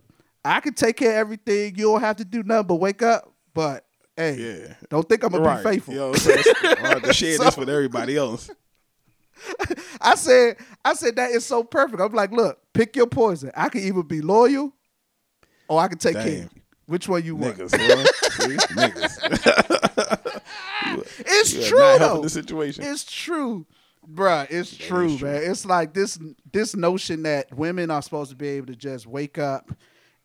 I can take care of everything. You don't have to do nothing but wake up. But hey, Yeah. don't think I'm gonna right. be faithful. What I'm saying? Have to share this with everybody else. I said, I said that is so perfect. I'm like, look, pick your poison. I can either be loyal or I can take care Damn. of you. Which one you want? Niggas. See? Niggas. It's true though. the situation. It's true. Bruh, it's true, is true. man. It's like this this notion that women are supposed to be able to just wake up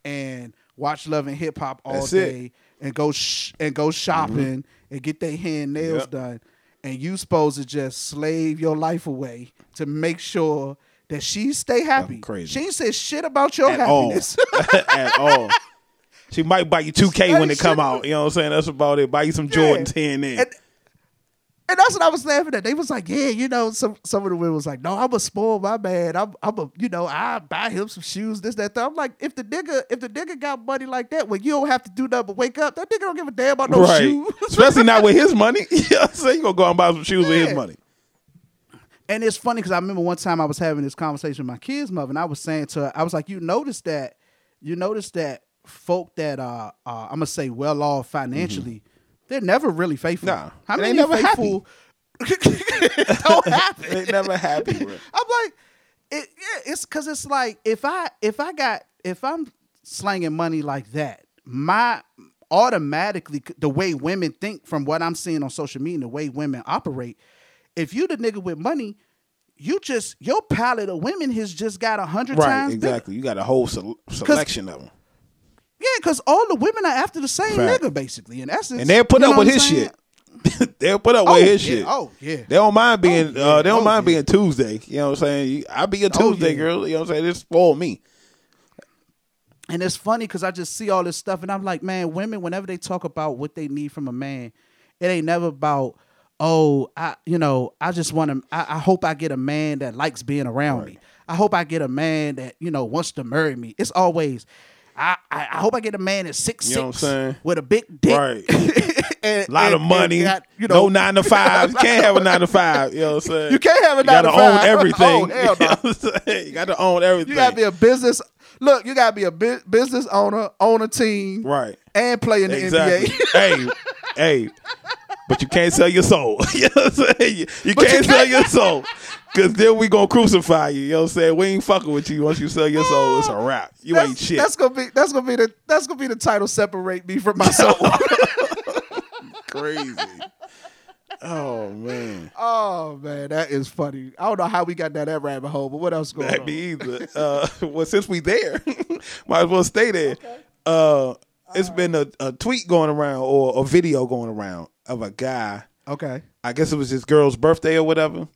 and watch love and hip hop all That's it. day and go sh- and go mm-hmm. shopping and get their hand nails Yep. done. And you supposed to just slave your life away to make sure that she stay happy. crazy. She ain't said shit about your At all. happiness. At all. She might buy you 2K when Hey, it come out. You know what I'm saying? That's about it. Buy you some Yeah. Jordans here and there. And, and that's what I was laughing at. They was like, yeah, you know, some some of the women was like, no, I'm a spoil my man. I'm I'm a, you know, I buy him some shoes, this, that, that. I'm like, if the nigga, if the nigga got money like that, when you don't have to do nothing but wake up, that nigga don't give a damn about no right. shoes. Especially not with his money. you know what I'm saying? You gonna go out and buy some shoes with his money. And it's funny because I remember one time I was having this conversation with my kid's mother, and I was saying to her, I was like, you notice that, you notice that folk that are, uh, I'm gonna say well off financially, they're never really faithful. Nah, how they many never faithful don't happen? They never happy, bro. I'm like, it, yeah, it's because it's like if I if I got if I'm slanging money like that, my automatically the way women think from what I'm seeing on social media, the way women operate. If you the nigga with money, you just your palette of women has just got a hundred Right, times bigger. exactly. You got a whole sele- selection of them, Yeah, because all the women are after the same Fact. nigga, basically. In essence, and they'll put You up with his saying? shit. they'll put up Oh, with his yeah. shit. Oh, yeah. They don't mind being. Oh, uh, they don't yeah. mind Oh, yeah. being Tuesday. You know what I'm saying? I be a Oh, Tuesday yeah. girl. You know what I'm saying? This spoil me. And it's funny because I just see all this stuff, and I'm like, man, women, whenever they talk about what they need from a man, it ain't never about, oh, I, you know, I just want to. I, I hope I get a man that likes being around me. I hope I get a man that you know wants to marry me. It's always, I, I, I hope I get a man that's six You know what I'm six saying? with a big dick, Right. and, A lot and- of money. got, you no know, nine to five. You can't have a nine to five. You know what I'm saying? You can't have a You gotta nine to own five. Oh, everything. Oh, hell no. You, know what I'm you gotta own everything. You gotta be a business. Look, you gotta be a bu- business owner, own a team, right. and play in the Exactly. NBA. hey, hey. But you can't sell your soul. you know what I'm saying? You, you can't sell your soul. Cause then we gonna crucify you. You know what I'm saying? We ain't fucking with you. Once you sell your soul, it's a wrap. You that's, ain't shit. That's gonna be that's gonna be the that's gonna be the title. Separate me from my soul. crazy. Oh man. oh man, that is funny. I don't know how we got down that rabbit hole, but what else going That on? me either. Uh, well, since we there, might as well stay there. Uh, it's been a, a tweet going around or a video going around of a guy. Okay. I guess it was his girl's birthday or whatever,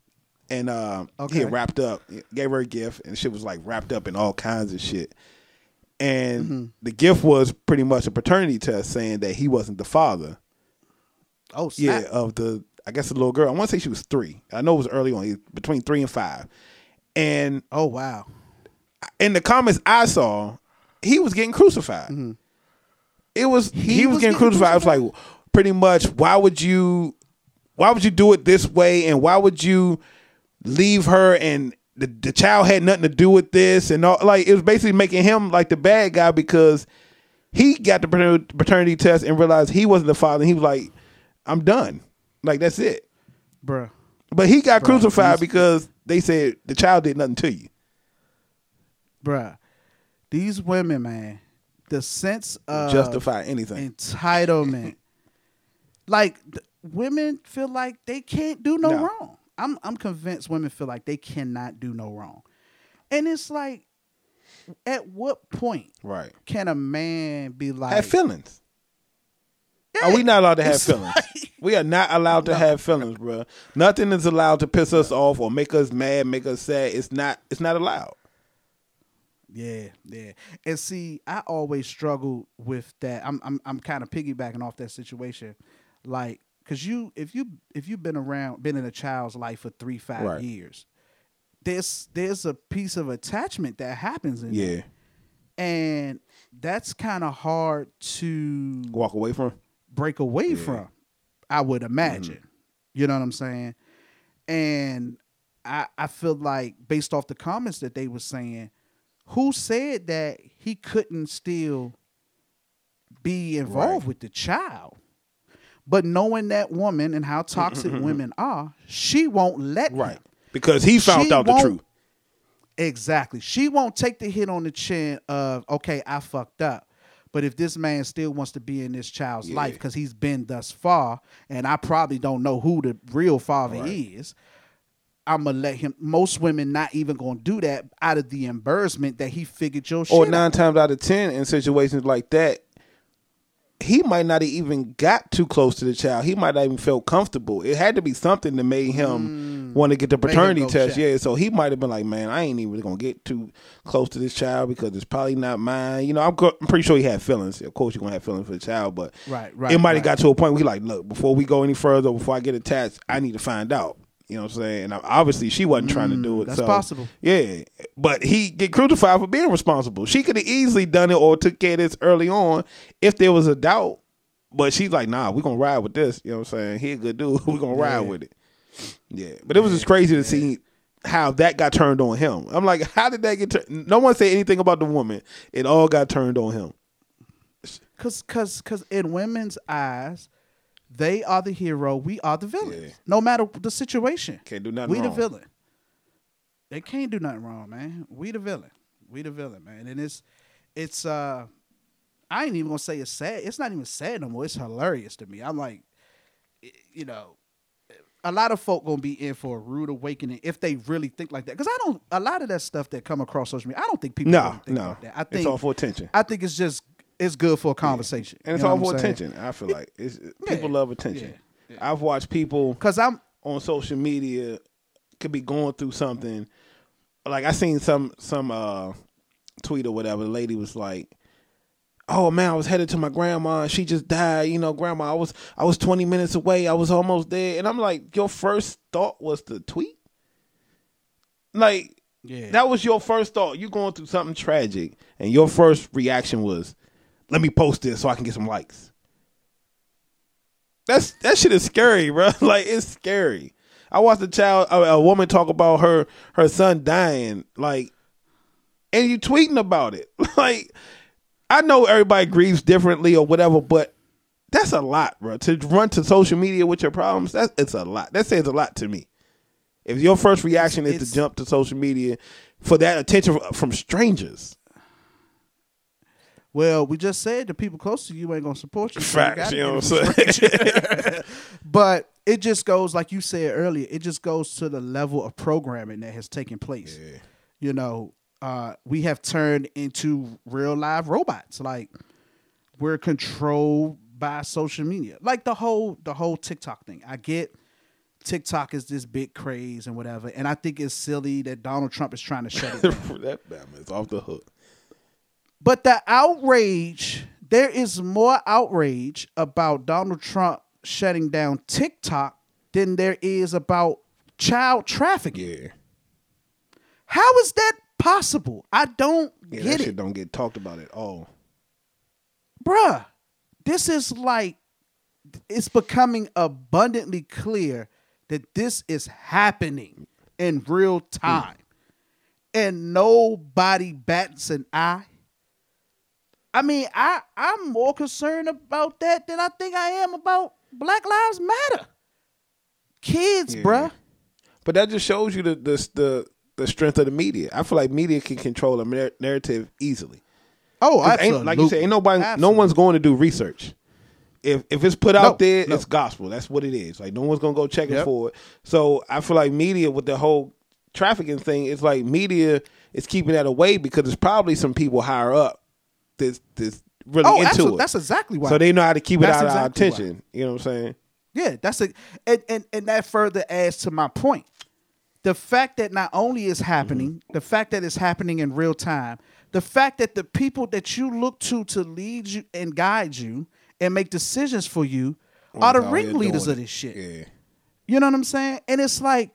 and uh, he Okay. had wrapped up, gave her a gift, and shit was like wrapped up in all kinds of shit. And Mm-hmm. the gift was pretty much a paternity test saying that he wasn't the father. Oh Yeah, of the I guess the little girl. I want to say she was three. I know it was early on, between three and five. And Oh wow. in the comments I saw, he was getting crucified. It was he. He was, was getting, getting crucified. I was like, pretty much, why would you, why would you do it this way, and why would you leave her and the the child had nothing to do with this, and all like it was basically making him like the bad guy because he got the paternity test and realized he wasn't the father. And he was like, I'm done. Like that's it. Bruh. But he got Bruh, crucified these- because they said the child did nothing to you. Bruh. These women, man, the sense of Justify anything. entitlement. like th- women feel like they can't do no, No. wrong. I'm I'm convinced women feel like they cannot do no wrong. And it's like at what point Right. can a man be like have feelings. Yeah, Are we not allowed to have feelings? like- we are not allowed to have feelings, bro. Nothing is allowed to piss us off or make us mad, make us sad. It's not. It's not allowed. Yeah, yeah. And see, I always struggle with that. I'm I'm I'm kind of piggybacking off that situation. Like cuz you if you if you've been around been in a child's life for 3 5 Right. years, there's there's a piece of attachment that happens in Yeah. there. And that's kind of hard to Walk away from. break away from, I would imagine. Mm-hmm. You know what I'm saying? And I I feel like based off the comments that they were saying, who said that he couldn't still be involved Right. with the child? But knowing that woman and how toxic mm-hmm. women are, she won't let him. Right. Because he found She out the truth. Exactly. She won't take the hit on the chin of, okay, I fucked up. But if this man still wants to be in this child's Yeah. life because he's been thus far, and I probably don't know who the real father Right. is, I'm gonna let him. Most women not even gonna do that out of the embarrassment that he figured your Or nine out. times out of ten, in situations like that, he might not have even got too close to the child. He might not even felt comfortable. It had to be something that made him want to get the Mm. Paternity test. check. Yeah, so he might have been like, "Man, I ain't even gonna get too close to this child because it's probably not mine." You know, I'm, I'm pretty sure he had feelings. Of course, you're gonna have feelings for the child, but Right, right, it might have right. got to a point where he like, "Look, before we go any further, before I get attached, I need to find out." You know what I'm saying? And obviously, she wasn't trying to do it. Mm, that's so- possible. yeah, but he get crucified for being responsible. She could have easily done it or took care of this early on if there was a doubt. But she's like, nah, we're gonna ride with this. You know what I'm saying? He a good dude. we're gonna ride Yeah. with it. Yeah. But it was just crazy to see how that got turned on him. I'm like, how did that get turned? No one said anything about the woman. It all got turned on him. Cause, cause, cause, in women's eyes, they are the hero. We are the villain. Yeah. No matter the situation, Can't do nothing we the villain. They can't do nothing wrong, man. We the villain. We the villain, man. And it's, it's. uh I ain't even gonna say it's sad. It's not even sad no more. It's hilarious to me. I'm like, you know, a lot of folk gonna be in for a rude awakening if they really think like that. Because I don't. A lot of that stuff that come across social media, I don't think people No, really think no. like that. I It's all for attention. I think it's just it's good for a conversation, and it's all for attention. I feel like it's, people love attention. I've watched people Because I'm on social media could be going through something. Like I seen some some uh tweet or whatever. The lady was like, "Oh man, I was headed to my grandma. and She just died. You know, grandma. I was I was twenty minutes away. I was almost there." And I'm like, "Your first thought was to tweet." Like yeah. that was your first thought. You going through something tragic, and your first reaction was, "Let me post this so I can get some likes." That's that shit is scary, bro. Like it's scary. I watched a child, a, a woman talk about her her son dying, like, and you tweeting about it. Like, I know everybody grieves differently or whatever, but that's a lot, bro. To run to social media with your problems, that's it's a lot. That says a lot to me. If your first reaction is it's- to jump to social media for that attention from strangers, well, we just said the people close to you ain't gonna support you. so you facts, gotta you know what I'm saying? But it just goes like you said earlier. It just goes to the level of programming that has taken place. You know, uh, we have turned into real live robots. Like we're controlled by social media. Like the whole the whole TikTok thing. I get TikTok is this big craze and whatever, and I think it's silly that Donald Trump is trying to shut it down. that Batman is off the hook. But the outrage, there is more outrage about Donald Trump shutting down TikTok than there is about child trafficking. Yeah, How is that possible? I don't yeah, get that it. shit don't get talked about at all. Bruh, this is like, it's becoming abundantly clear that this is happening in real time. And nobody bats an eye. I mean, I, I'm more concerned about that than I think I am about Black Lives Matter. Kids, Yeah. bruh. But that just shows you the the the, the strength of the media. I feel like media can control a nar- narrative easily. Oh, ain't- like you said, ain't nobody, no one's going to do research. If if it's put out No, there, no. it's gospel. That's what it is. Like no one's gonna go checking Yep. for it. So I feel like media with the whole trafficking thing, it's like media is keeping that away because there's probably some people higher up that's that's really Oh, into absolutely. it. That's exactly why. so they know how to keep it That's out of our exactly why. attention. You know what I'm saying? Yeah, that's a and, and and that further adds to my point. The fact that not only is happening, mm-hmm. the fact that it's happening in real time, the fact that the people that you look to to lead you and guide you and make decisions for you oh, are the ringleaders of this shit. Yeah. You know what I'm saying? And it's like,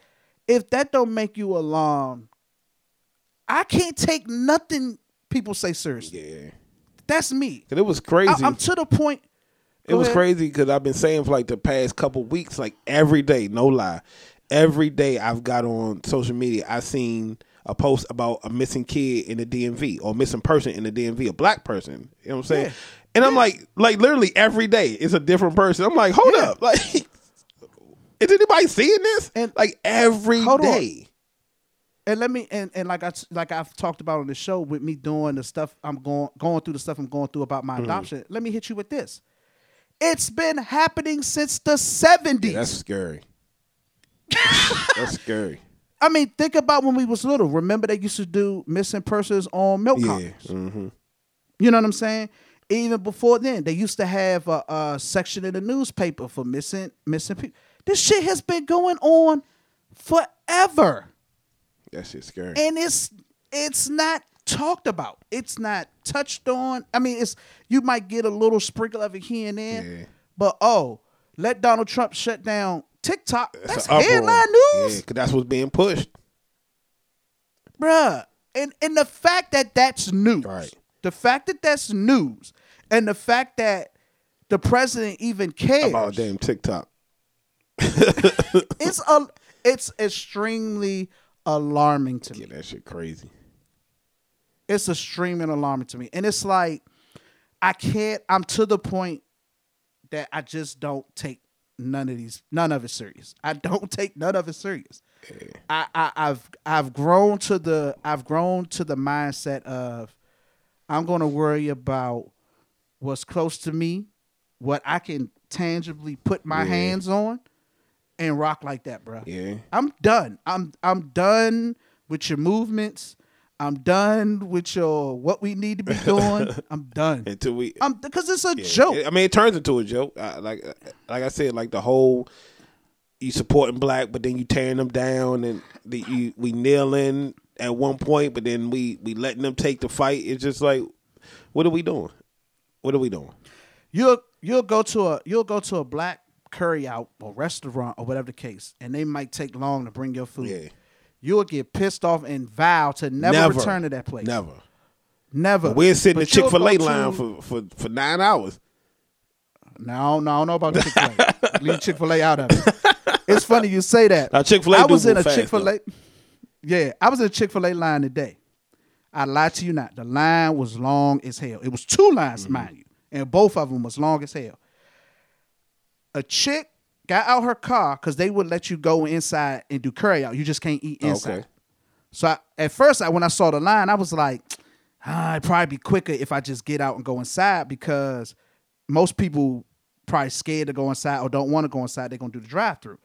if that don't make you alarmed, I can't take nothing people say seriously. Yeah. That's me. 'Cause it was crazy. I, am to the point. It was ahead. crazy because I've been saying for like the past couple weeks, like every day, no lie, every day I've got on social media, I've seen a post about a missing kid in the DMV or missing person in the DMV, a black person. You know what I'm saying? Yeah. And I'm like, like literally every day it's a different person. I'm like, hold Yeah. up, like, is anybody seeing this? And- like every day. And let me and, and like I like I've talked about on the show with me doing the stuff I'm going going through the stuff I'm going through about Mm-hmm. my adoption. Let me hit you with this. It's been happening since the 70s. That's scary. That's scary. I mean, think about when we was little. Remember they used to do missing persons on milk Yeah. cartons. hmm You know what I'm saying? Even before then, they used to have a, a section in the newspaper for missing missing people. This shit has been going on forever. That shit's scary. and it's it's not talked about. It's not touched on. I mean, it's you might get a little sprinkle of it here and there, Yeah. but oh, let Donald Trump shut down TikTok. That's, uproar. headline Yeah, news, 'cause that's what's being pushed. bruh. And and the fact that that's news, Right. the fact that that's news, and the fact that the president even cares About damn TikTok. it's a it's extremely alarming to me. Yeah, that shit crazy. it's extremely alarming to me. And it's like I can't I'm to the point that I just don't take none of these none of it serious. I don't take none of it serious. I, I I've I've grown to the I've grown to the mindset of I'm gonna worry about what's close to me, what I can tangibly put my Yeah. hands on, and rock like that, bro. Yeah. I'm done. I'm I'm done with your movements. I'm done with your what we need to be doing. I'm done. Until we I'm because it's a Yeah. joke. I mean, it turns into a joke. I, like like I said, like the whole you supporting black, but then you tearing them down, and the, you we kneeling at one point, but then we we letting them take the fight. It's just like, what are we doing? What are we doing? You'll you'll go to a you'll go to a black curry out or restaurant or whatever the case, and they might take long to bring your food. Yeah. You'll get pissed off and vow to never, return to that place. Never. Never. We're sitting in But the Chick fil A line for, for for nine hours. No, no, I don't know about Chick Fil A. Leave Chick Fil A out of it. It's funny you say that. Now, Chick-fil-A I was in a Chick Fil A. Yeah, I was in a Chick Fil A line today. I lie to you not. The line was long as hell. It was two lines, Mm-hmm. mind you, and both of them was long as hell. A chick got out her car because they would let you go inside and do curry out. You just can't eat inside. Okay. So I, at first, I, when I saw the line, I was like, ah, it'd probably be quicker if I just get out and go inside because most people probably scared to go inside or don't want to go inside. They're gonna do the drive through.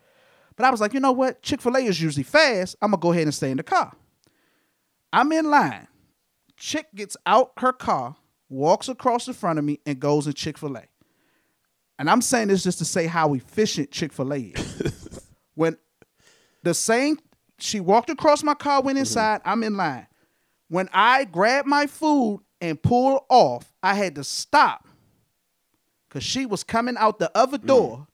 But I was like, you know what? Chick Fil A is usually fast. I'm gonna go ahead and stay in the car. I'm in line. Chick gets out her car, walks across the front of me, and goes in Chick Fil A. And I'm saying this just to say how efficient Chick Fil A is. when the same, she walked across my car, went mm-hmm. inside. I'm in line. When I grabbed my food and pulled off, I had to stop because she was coming out the other mm. door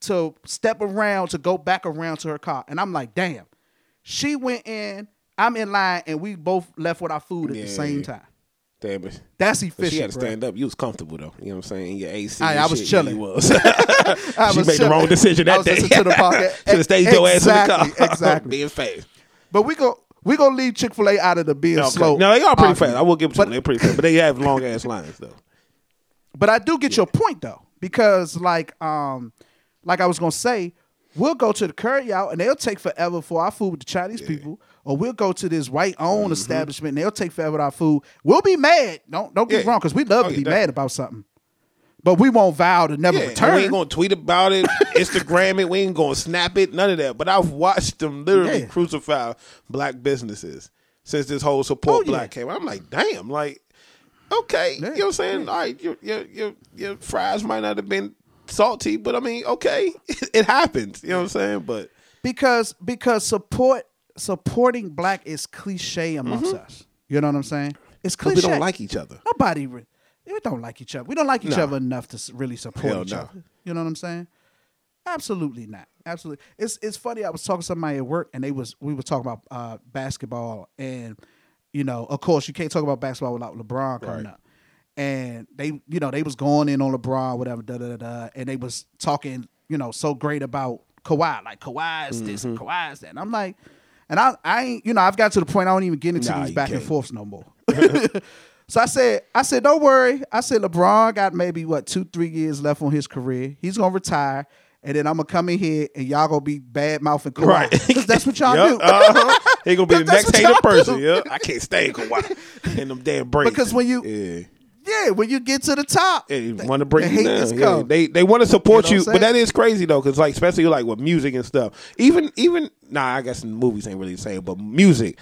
to step around to go back around to her car. And I'm like, damn. She went in, I'm in line, and we both left with our food at the same time. Damn it. That's efficient. she had to bro. stand up. You was comfortable though. You know what I'm saying? In your AC. And I was shit. chilling. Yeah, was. I she was made the wrong decision that I was day. to the podcast. Should have stayed your ass in the car. Exactly, exactly. Being fast. But we go we gonna leave Chick Fil A out of the being Okay. slow. No, they are pretty fast. I will give it to them. They're pretty fast, but they have long ass lines though. But I do get your point though, because like um, like I was gonna say, we'll go to the curry out and they'll take forever for our food with the Chinese people, or we'll go to this white owned Mm-hmm. establishment and they'll take forever with our food. We'll be mad. Don't don't get Yeah. wrong, because we love Oh, to be mad about something, but we won't vow to never Yeah, return. we ain't gonna tweet about it, Instagram it. We ain't gonna snap it. None of that. But I've watched them literally Yeah. crucify black businesses since this whole support Oh, yeah. black came. I'm like, damn, like, okay, you know what I'm saying? All right, your your your your fries might not have been salty, but I mean, okay, it happens. You know what I'm saying? But because because support supporting black is cliche amongst us. You know what I'm saying? It's Mm-hmm. cliche. we don't like each other. Nobody. Re- we don't like each other. We don't like each No. other enough to really support Hell each no. other. You know what I'm saying? Absolutely not. Absolutely. It's it's funny. I was talking to somebody at work, and they was we were talking about uh, basketball, and you know, of course, you can't talk about basketball without LeBron coming Right. up. And they, you know, they was going in on LeBron, whatever, da da da, da and they was talking, you know, so great about Kawhi, like Kawhi is this, and Mm-hmm. Kawhi is that. And I'm like, and I, I ain't, you know, I've got to the point I don't even get into Nah, these back and can't. forths no more. so I said, I said, don't worry. I said, LeBron got maybe what two, three years left on his career. He's gonna retire, and then I'm gonna come in here and y'all gonna be bad mouthing Kawhi, Right. Because that's what y'all Yup, do. uh-huh. He gonna be the next hated person. do. Yeah, I can't stand Kawhi and them damn braids. Because when you- yeah. Yeah, when you get to the top, They want to break the you down. Yeah, they they want to support You know you, but that is crazy though, because like especially like with music and stuff. Even even nah, I guess in movies ain't really the same, but music.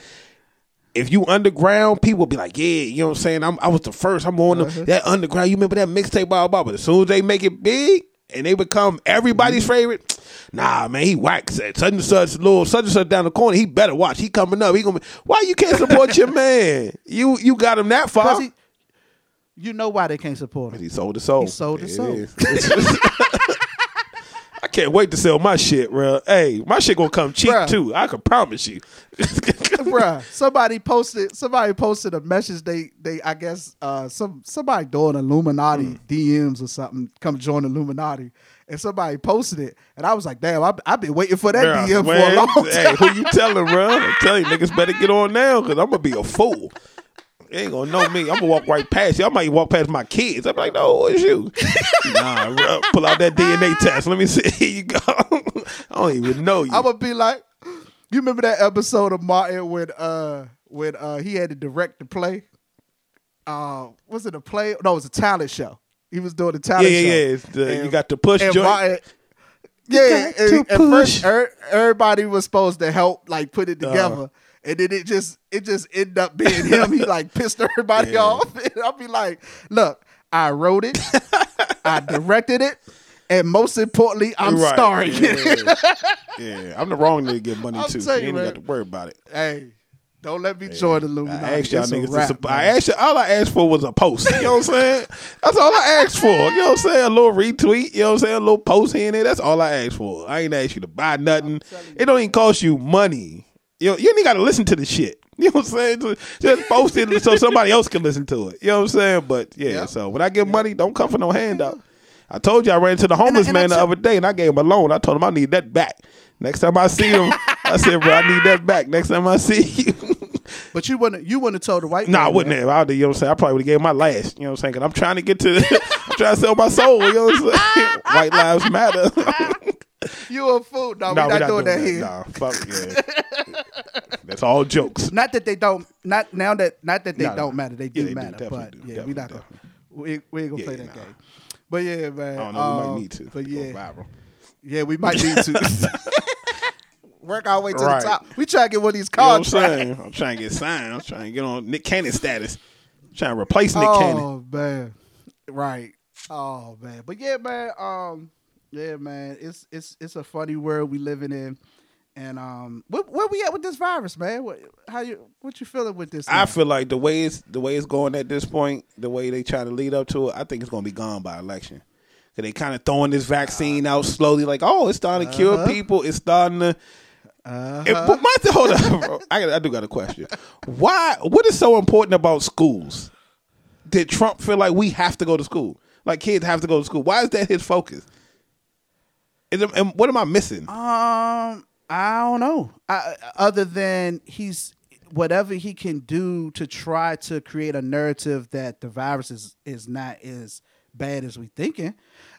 If you underground, people be like, yeah, you know what I'm saying. I'm, I was the first. I'm on Uh-huh. the, that underground. You remember that mixtape, blah blah. But as soon as they make it big and they become everybody's Mm-hmm. favorite, nah, man, he whacks said such and such little such and such down the corner. He better watch. He coming up. He gonna. Be, why you can't support your man? You you got him that far. he- you know why they can't support him. He sold his soul. He sold his soul. I can't wait to sell my shit, bro. Hey, my shit gonna come cheap Bruh. too. I can promise you. Bruh, somebody posted somebody posted a message they they I guess uh some somebody doing Illuminati Hmm. DMs or something come join Illuminati and somebody posted it and I was like damn I I've been waiting for that Bruh, DM for a long time. Hey, who you telling, bro? I'm telling you, niggas better get on now because I'm gonna be a fool. You ain't gonna know me. I'm gonna walk right past you. I might walk past my kids. I'm like, no, it's you. nah, bro. Pull out that DNA test. Let me see. Here you go. I don't even know you. I'm gonna be like you remember that episode of Martin when uh when uh he had to direct the play uh, was it a play? No, it was a talent show. He was doing a Yeah, talent yeah, show. yeah. It's the, you got the push and joint. Martin- yeah, got and at push. first er, everybody was supposed to help like put it Uh. And then it just it just ended up being him. He like pissed everybody Yeah. off. And I'll be like, look, I wrote it, I directed it, and most importantly, I'm Right. starring in it. Yeah. yeah, I'm the wrong nigga to get money I'm too. You ain't man. got to worry about it. hey, don't let me join the Illuminati. I asked y'all It's niggas. To, wrap. I asked you, all I asked for was a post. You know what I'm saying? That's all I asked for. You know what I'm saying? A little retweet. You know what I'm saying? A little post here and there. That's all I asked for. I ain't asked you to buy nothing. It don't even cost you money. You know, you ain't got to listen to the shit. You know what I'm saying? Just- post it so somebody else can listen to it. You know what I'm saying? But yeah, Yeah. so when I get money, don't come for no handout. I told you I ran into the homeless and I man the other day and I gave him a loan. I told him I need that back. Next time I see him, I said, bro, I need that back. Next time I see you. But you wouldn't you wouldn't have told the white Nah, I wouldn't that. have. I you know what I'm saying? I probably would have gave my last. You know what I'm saying? Cause I'm trying to get to, I'm trying to sell my soul. You know what I'm saying? White lives matter. You a fool. No, Nah, we're not, doing, that, here. Nah, fuck yeah. That's all jokes. Not that they don't. Not now that. Not that they don't matter. They yeah, do they matter. definitely but do, yeah, we not gonna. We, we ain't gonna Yeah, play yeah, that nah. game. But yeah, man. I don't know. we um, might need to. But yeah, viral. yeah, we might need to. Work our way to Right. the top. We try to get one of these You know I'm saying? I'm trying to get signed. I'm trying to get on Nick Cannon status. trying to replace Nick Cannon. Oh man, right. Oh man, but yeah, man. Um, yeah, man. It's it's it's a funny world we living in, and um, where, where we at with this virus, man? What how you what you feeling with this? I feel like the way it's the way it's going at this point, the way they try to lead up to it, I think it's going to be gone by election. Cause they kind of throwing this vaccine out slowly, like, oh, it's starting to cure Uh-huh. people. It's starting to. Uh-huh. It- but my hold on, bro. I, I do got a question. Why? What is so important about schools? Did Trump feel like we have to go to school? Like kids have to go to school? Why is that his focus? Is it, and what am I missing? Um, I don't know. I, other than he's whatever he can do to try to create a narrative that the virus is is not as bad as we thinking.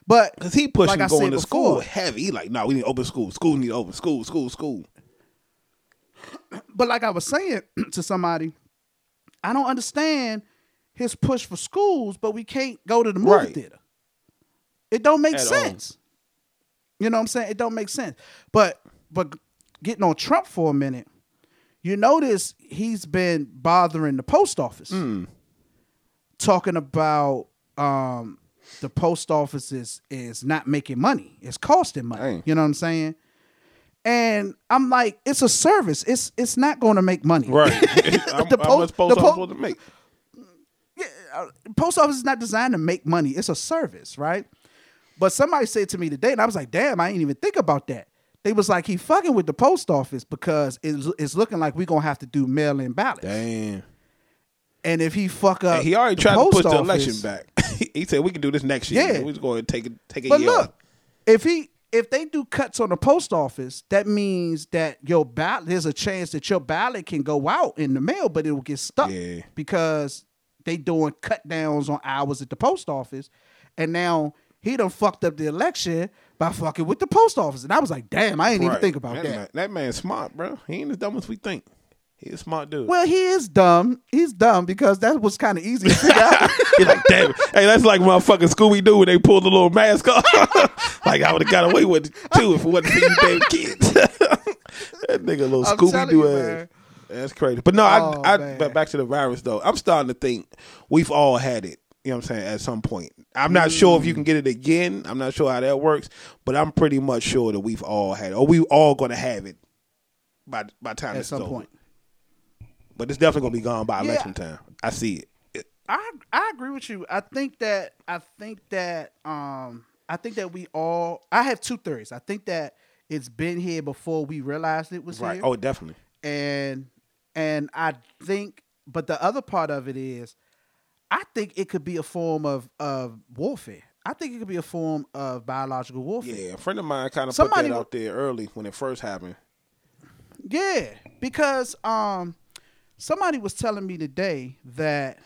But Because he pushing like I going said to school heavy. He like, no, we need open school. School need open. School, school, school. But like I was saying to somebody, I don't understand his push for schools, but we can't go to the movie Right. theater. It don't make At all. You know what I'm saying? It don't make sense. But but getting on Trump for a minute, you notice he's been bothering the post office, Hmm. talking about um, the post office is is not making money. It's costing money. Dang. You know what I'm saying? And I'm like, it's a service. It's it's not going to make money. Right. I'm, The I'm po- supposed the po- to make. Yeah, uh, post office is not designed to make money. It's a service, right? But somebody said to me today, and I was like, damn, I didn't even think about that. They was like, he fucking with the post office because it's, it's looking like we're gonna have to do mail in ballots. Damn. And if he fuck up, he already tried to push the election back. he said we can do this next year. Yeah. We're just going to take it, take a But year look, off. if he if they do cuts on the post office, that means that your ballot there's a chance that your ballot can go out in the mail, but it will get stuck Yeah. because they doing cut downs on hours at the post office, and now he done fucked up the election by fucking with the post office. And I was like, damn, I didn't even think about that. that. Man, that man's smart, bro. He ain't as dumb as we think. He's a smart dude. Well, he is dumb. He's dumb because that was kind of easy to figure out. He's like, damn it. Hey, that's like motherfucking Scooby Doo when they pulled the little mask off. like, I would have got away with it too if it wasn't for you damn kids. that nigga, little Scooby Doo ass. That's crazy. But no, Oh, I, I but back to the virus though. I'm starting to think we've all had it. You know what I'm saying? At some point, I'm not sure if you Mm. can get it again. I'm not sure how that works, but I'm pretty much sure that we've all had or we all going to have it by by time At this some over. point. But it's definitely going to be gone by Yeah. election time. I see it. It- I I agree with you. I think that I think that um I think that we all I have two theories. I think that it's been here before we realized it was Right? here. Oh, definitely. and and I think but the other part of it is I think it could be a form of of warfare. I think it could be a form of biological warfare. Yeah, a friend of mine kind of put that out there early when it first happened. Yeah, because um, somebody was telling me today that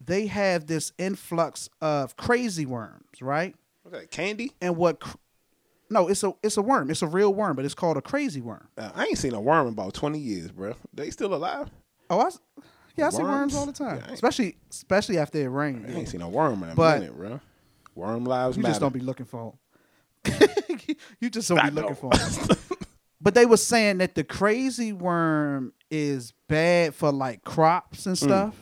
they have this influx of crazy worms, right? What's that? Candy? And what? cr- No, it's a it's a worm. It's a real worm, but it's called a crazy worm. Uh, I ain't seen a worm in about twenty years, bro. They still alive? Oh, I, Yeah, I see worms all the time, Yeah, I ain't- especially especially after it rains. I ain't seen a worm in a But- minute, bro. Worm lives You matter. just don't be looking for them. you just don't I be looking know. for them. but they were saying that the crazy worm is bad for like crops and mm. stuff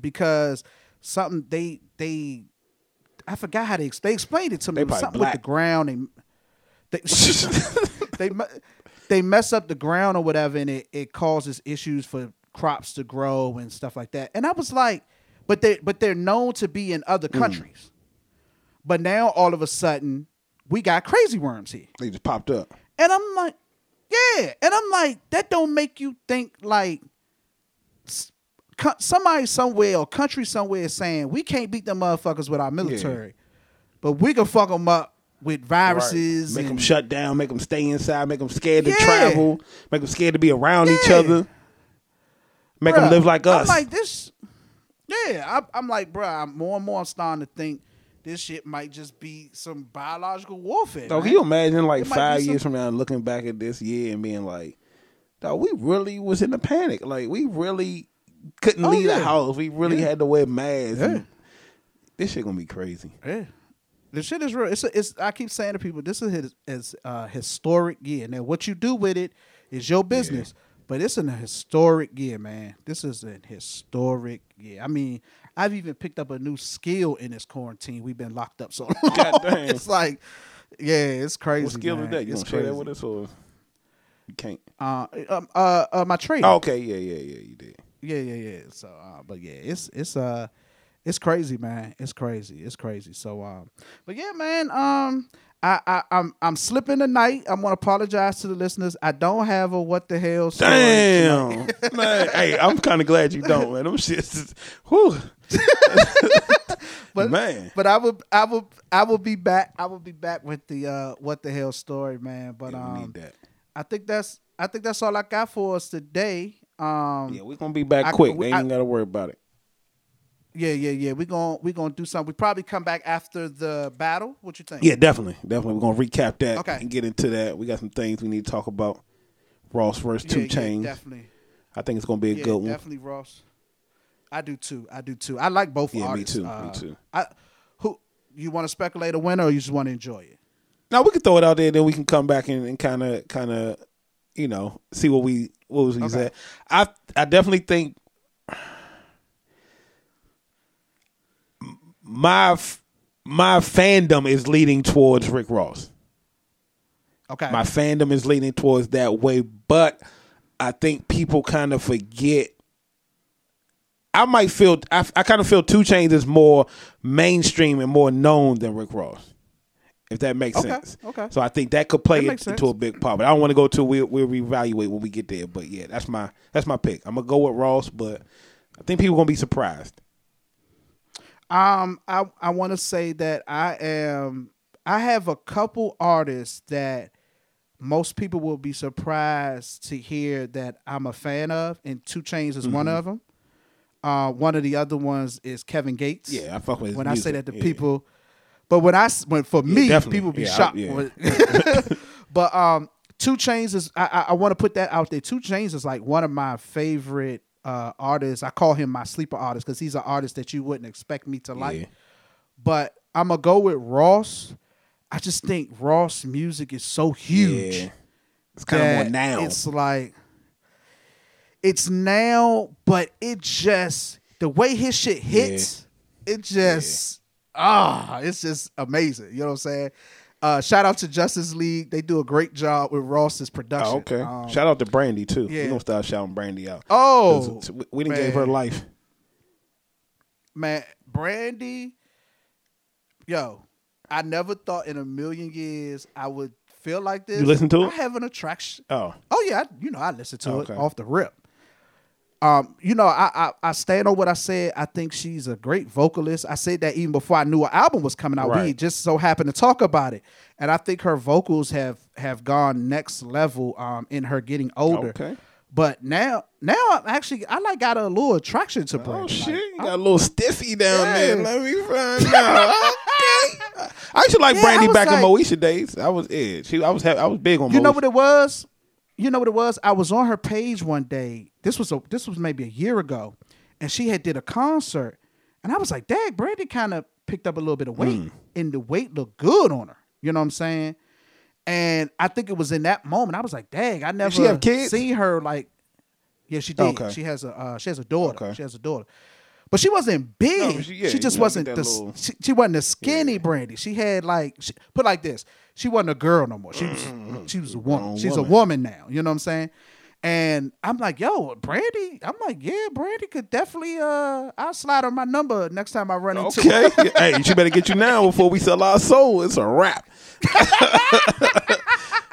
because something they they I forgot how they ex- they explained it to me. They It was probably something with black. the ground. They they they me- they mess up the ground or whatever, and it, it causes issues for crops to grow and stuff like that. And I was like, but they but they're known to be in other Hmm. countries. But now all of a sudden we got crazy worms here. They just popped up. And I'm like, yeah. And I'm like, that don't make you think like somebody somewhere or country somewhere is saying we can't beat them motherfuckers with our military, but we can fuck them up with viruses. Make them shut down. Make them stay inside. Make them scared to travel. Make them scared to be around each other. Make them live like us. I'm like this. Yeah, I, I'm like, bro. I'm more and more I'm starting to think this shit might just be some biological warfare. Man. can you imagine like It five some- years from now looking back at this year and being like, dog, we really was in a panic. Like we really couldn't Oh, leave the house. We really Yeah. had to wear masks. Yeah. This shit gonna be crazy. Yeah. The shit is real. It's, a, it's I keep saying to people, this is his, is a uh, historic year. Now, what you do with it is your business, but it's an historic year, man. This is an historic year. I mean, I've even picked up a new skill in this quarantine. We've been locked up so long. God damn. it's like, yeah, it's crazy. What skill man. is that? You It's gonna share that with us or you can't? Uh, um, uh, uh, my trade. Oh, okay, yeah, yeah, yeah, you did. Yeah, yeah, yeah. So, uh, but yeah, it's it's uh, it's crazy, man. It's crazy. It's crazy. So, um, but yeah, man. Um, I, I I'm I'm slipping tonight. I'm gonna apologize to the listeners. I don't have a what the hell. story tonight. Damn, man. Hey, I'm kind of glad you don't, man. Them shits, is, whew. But man. but I will I will I will be back. I will be back with the uh what the hell story, man. But Yeah, um, need that. I think that's I think that's all I got for us today. Um, Yeah, we're gonna be back I- quick. we- They ain't I- gotta worry about it. Yeah, yeah, yeah. We're gonna we're gonna do something. We probably come back after the battle. What you think? Yeah, definitely, definitely. We're gonna recap that Okay. and get into that. We got some things we need to talk about. Ross versus yeah, Two yeah, Chains. definitely. I think it's gonna be a Yeah, good one. definitely Ross. I do too. I do too. I like both Yeah, me artists. too, me Uh, too. I who you want to speculate a winner or you just want to enjoy it? Now we can throw it out there, then we can come back and, and kind of, kind of, you know, see what we what was he Okay. said. I I definitely think my my fandom is leading towards Rick Ross. Okay. My fandom is leaning towards that way, but I think people kind of forget. I might feel I, I kind of feel 2 Chainz is more mainstream and more known than Rick Ross, if that makes Okay, sense. okay. So I think that could play That into a big part. But I don't want to go to we'll, we'll reevaluate when we get there. But yeah, that's my that's my pick. I'm gonna go with Ross, but I think people gonna be surprised. Um, I I want to say that I am. I have a couple artists that most people will be surprised to hear that I'm a fan of, and 2 Chainz is Mm-hmm. one of them. Uh, one of the other ones is Kevin Gates. Yeah, I fuck with when I say that to Yeah. people, but when I when for me, definitely. people be Yeah, I- shocked. yeah. but um, 2 Chainz is I, I, I want to put that out there. 2 Chainz is like one of my favorite uh, artists. I call him my sleeper artist because he's an artist that you wouldn't expect me to like. Yeah. But I'm gonna go with Ross. I just think Ross music is so huge. Yeah. It's kind of more now. It's like it's now, but it just the way his shit hits, it just ah, it's just amazing. You know what I'm saying? Uh, shout out to Justice League. They do a great job with Ross's production. Oh, okay. Um, Shout out to Brandy too. yeah. We gonna start shouting Brandy out. Oh, we- we didn't gave her life. man, Brandy, yo, I never thought in a million years I would feel like this. You listen to it? I have an attraction. Oh, Oh yeah, I, you know I listen to Okay. it off the rip. Um, you know, I, I I stand on what I said. I think she's a great vocalist. I said that even before I knew her album was coming out. We just so happened to talk about it, and I think her vocals have have gone next level. Um, in her getting older. Okay. But now, now I'm actually I like got a little attraction to Brandy. oh Like, shit! You got a little stiffy down Yeah. there. Let me find out. okay. I used to like Yeah, Brandy back in Moesha days. I was yeah. She I was I was big on. You know what it was? You know what it was? I was on her page one day this was a this was maybe a year ago, and she had did a concert, and I was like, "Dang, Brandy kind of picked up a little bit of weight, Mm. and the weight looked good on her." You know what I'm saying? And I think it was in that moment I was like, "Dang, I never she have kids? seen her like." Yeah, she did. Okay. She has a uh, she has a daughter. Okay. She has a daughter. But she wasn't big. No, she, but she- just wasn't the little- she, she wasn't a skinny Brandy. She had like she, put like this. She wasn't a girl no more. She was she was a woman. She's woman. a woman now. You know what I'm saying? And I'm like, yo, Brandy. I'm like, yeah, Brandy could definitely. Uh, I'll slide her my number next time I run into. Okay. hey, she better get you now before we sell our soul. It's a wrap.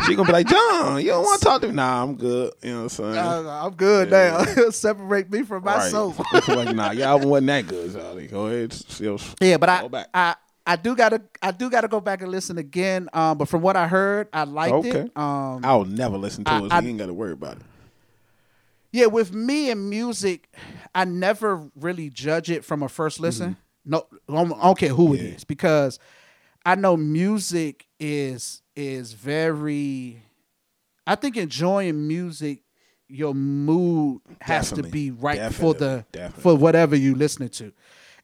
she gonna be like, John, you don't want to talk to me? Nah, I'm good. You know what I'm saying? Uh, I'm good now. Separate me from my Right. soul. like, nah, album wasn't that good, Charlie. Go ahead. Yeah, but I, back. I I do gotta I do gotta go back and listen again. Um, but from what I heard, I liked Okay. it. Um, I'll never listen to I- it, so I- you ain't got to worry about it. Yeah, with me and music, I never really judge it from a first listen. No, I don't care who it Mm-hmm. Yeah. is because I know music is is very. I think enjoying music, your mood has to be right for the Definitely. Definitely. for whatever you listening to.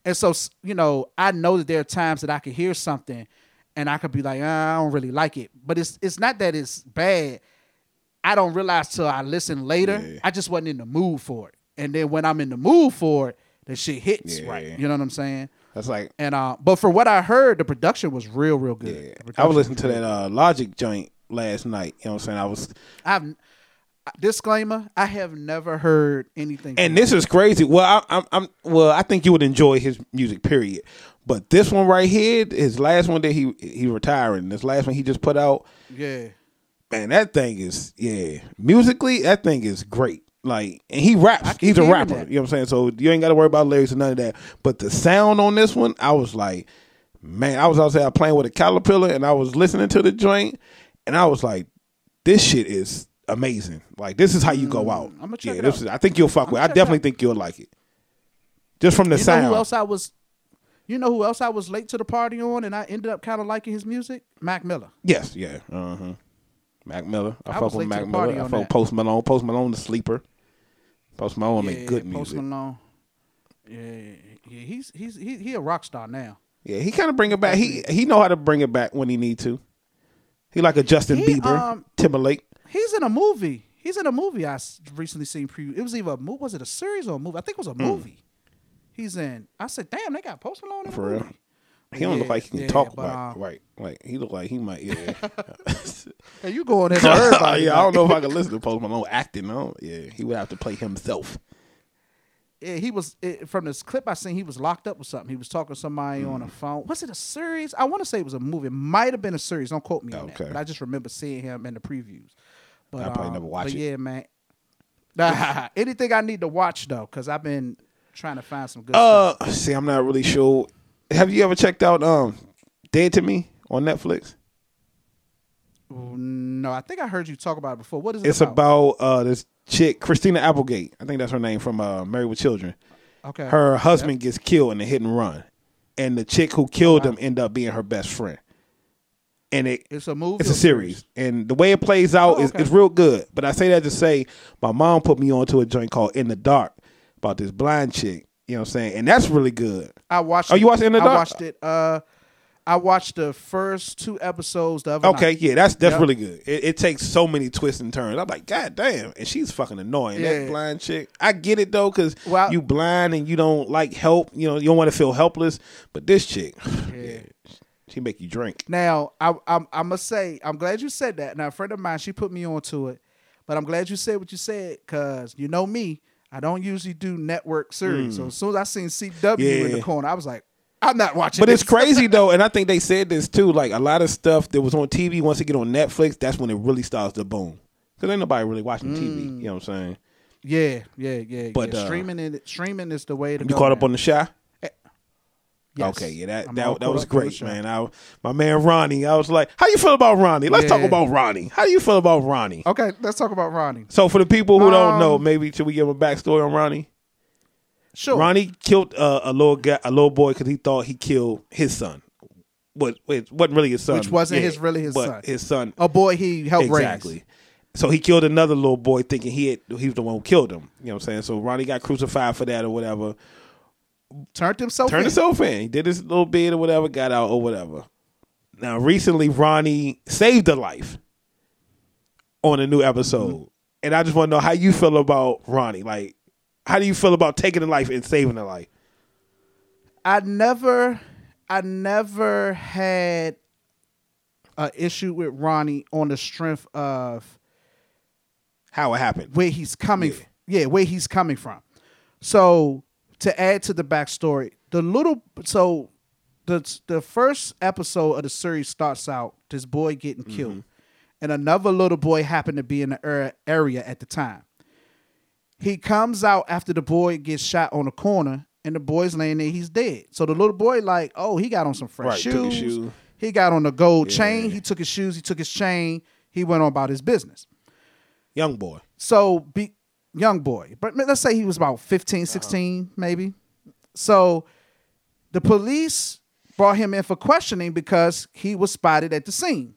And so, you know, I know that there are times that I could hear something and I could be like, "Ah, I don't really like it. But it's it's not that it's bad. I don't realize till I listen later. Yeah. I just wasn't in the mood for it. And then when I'm in the mood for it, the shit hits Yeah. right. You know what I'm saying? That's like, And uh, but for what I heard, the production was real, real good. yeah. I was listening to that uh, Logic joint last night. You know what I'm saying? I was, I've disclaimer. I have never heard anything. and this is crazy. Well, I, I'm, I'm, well, I think you would enjoy his music, period. But this one right here, his last one that he he retiring. This last one he just put out. yeah. Man, that thing is yeah. Musically, that thing is great. Like, and he raps. He's a rapper. that. You know what I'm saying? So you ain't got to worry about lyrics and none of that. But the sound on this one, I was like, man, I was outside playing with a caterpillar, and I was listening to the joint, and I was like, this shit is amazing. Like, this is how you go out. Mm, I'ma check yeah, it this out. is. I think you'll fuck with. I definitely think you'll like it. Just from the You sound. know who else I was? You know who else I was late to the party on, and I ended up kind of liking his music? Mac Miller. Yes, yeah. Uh huh. Mac Miller. I, I fuck with Mac Miller. I fuck that. Post Malone. Post Malone, the sleeper. Post Malone make good Post music. Malone. Yeah, yeah, he's he's he, he a rock star now. Yeah, he kind of bring it back. He he know how to bring it back when he need to. He like a Justin He, Bieber, um, Timberlake. He's in a movie. He's in a movie I recently seen preview. It was either a movie, was it a series or a movie? I think it was a movie. He's in. I said, damn, they got Post Malone in Hmm. For a real? He don't look like he can yeah, talk but, about um, right. Like he look like he might. Yeah. Hey, you going everybody? yeah, I don't know if I can listen to Post Malone acting. No, yeah, he would have to play himself. Yeah, he was it, from this clip I seen. He was locked up with something. He was talking to somebody on Hmm. a phone. Was it a series? I want to say it was a movie. It might have been a series. Don't quote me on Okay. that. But I just remember seeing him in the previews. But I probably um, never watched it. Yeah, man. Nah, anything I need to watch though, because I've been trying to find some good stuff. Uh, see, I'm not really sure. Have you ever checked out um, Dead to Me on Netflix? No, I think I heard you talk about it before. What is it It's about uh this chick, Christina Applegate. I think that's her name from uh, Married with Children. okay. Her husband gets killed in a hit and run, and the chick who killed wow. him end up being her best friend. And it It's a movie. it's a series, and the way it plays out Oh, is okay. it's real good. But I say that to say, my mom put me onto a joint called In the Dark about this blind chick. You know what I'm saying? And that's really good. I watched. Oh, you watched it in the I watched it. Uh, I watched the first two episodes the other Okay, night. yeah, that's that's Yep. really good. It, it takes so many twists and turns. I'm like, God damn, and she's fucking annoying. That blind chick. I get it though, because Well- you blind and you don't like help. You know, you don't want to feel helpless. But this chick, yeah, she make you drink. Now, I, I'm, I must say, I'm glad you said that. Now, a friend of mine, she put me onto it, but I'm glad you said what you said because you know me, I don't usually do network series. So as soon as I seen CW in the corner, I was like, I'm not watching. But it's crazy though, and I think they said this too. Like a lot of stuff that was on TV, once it get on Netflix, that's when it really starts to boom. Because ain't nobody really watching TV. You know what I'm saying? yeah, yeah, yeah. But, yeah. uh, streaming and streaming is the way to You go. caught up on the Chi? Yes. Okay, yeah, that I'm that, that was up on the great, man. I, my man Ronnie, I was like, "How you feel about Ronnie? Let's talk about Ronnie. How do you feel about Ronnie?" Okay, let's talk about Ronnie. So for the people who don't Um, know, maybe should we give a backstory on Ronnie? Sure. Ronnie killed uh, a little guy, a little boy, because he thought he killed his son. What it wasn't really his son, Which wasn't his- really his but son. His son, a boy he helped exactly. raise. So he killed another little boy, thinking he had, he was the one who killed him. You know what I'm saying? So Ronnie got crucified for that or whatever. Turned himself Turned in. himself in. He did his little bit or whatever, got out or whatever. Now, recently, Ronnie saved a life on a new episode. Mm-hmm. And I just want to know how you feel about Ronnie. Like, how do you feel about taking a life and saving a life? I never, I never had a issue with Ronnie on the strength of How it happened? where he's coming. Yeah. Yeah, where he's coming from. So to add to the backstory, the little so the the first episode of the series starts out this boy getting mm-hmm. killed, and another little boy happened to be in the er, area at the time. He comes out after the boy gets shot on the corner, and the boy's laying there. He's dead. So the little boy like, oh, he got on some fresh Right, shoes. shoe. He got on the gold Yeah. chain. He took his shoes. He took his chain. He went on about his business. Young boy. So be young boy, but let's say he was about 15, Uh-huh. 16 maybe. So the police brought him in for questioning because he was spotted at the scene.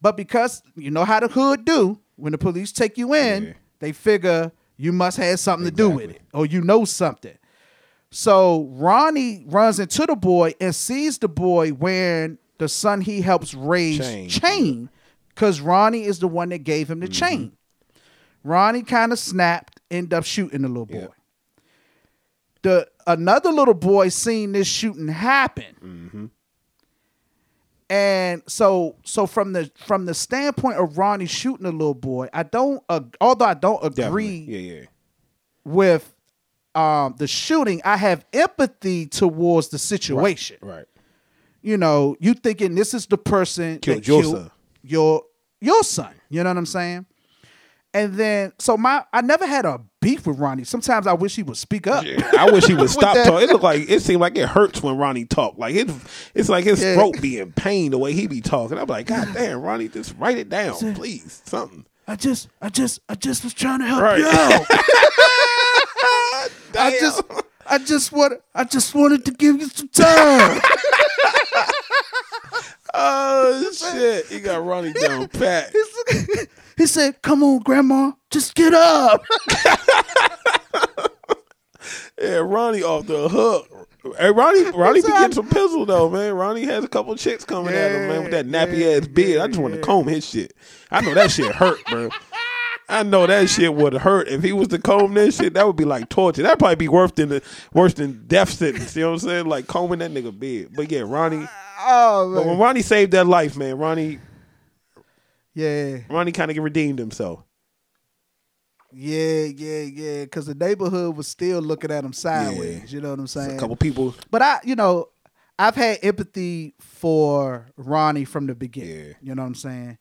But because you know how the hood do, when the police take you in, Yeah. they figure you must have something to do with it or you know something. So Ronnie runs into the boy and sees the boy wearing the son he helps raise Chain. chain because Ronnie is the one that gave him the chain. Ronnie kind of snapped, end up shooting the little boy. Yeah. The another little boy seen this shooting happen. And so so from the from the standpoint of Ronnie shooting the little boy, I don't uh, although I don't agree Definitely. Yeah, yeah. with um the shooting, I have empathy towards the situation. Right. You know, you thinking this is the person Killed that your killed son. your your son. You know what I'm saying? And then so my I never had a beef with Ronnie. Sometimes I wish he would speak up. I wish he would stop talking. It looked like it seemed like it hurts when Ronnie talked. Like it, it's like his Yeah. throat be in pain the way he be talking. I'm like, God damn, Ronnie, just write it down, please, something. I just I just I just was trying to help Right. you out. I just I just want I just wanted to give you some time. oh shit, he got Ronnie down pat. he said, "Come on, grandma, just get up." Yeah, Ronnie off the hook. Hey, Ronnie, Ronnie be getting some pizzle though, man. Ronnie has a couple chicks coming at him, man, with that nappy ass beard. I just want to comb his shit. I know that shit hurt, bro. I know that shit would hurt if he was to comb that shit. That would be like torture. That'd probably be worse than the worse than death sentence. You know what I'm saying? Like combing that nigga beard. But yeah, Ronnie. oh man. But when Ronnie saved that life, man, Ronnie, Yeah, Ronnie kind of redeemed himself. yeah, yeah, yeah. Because the neighborhood was still looking at him sideways. You know what I'm saying? A couple people. But I, you know, I've had empathy for Ronnie from the beginning. Yeah. You know what I'm saying?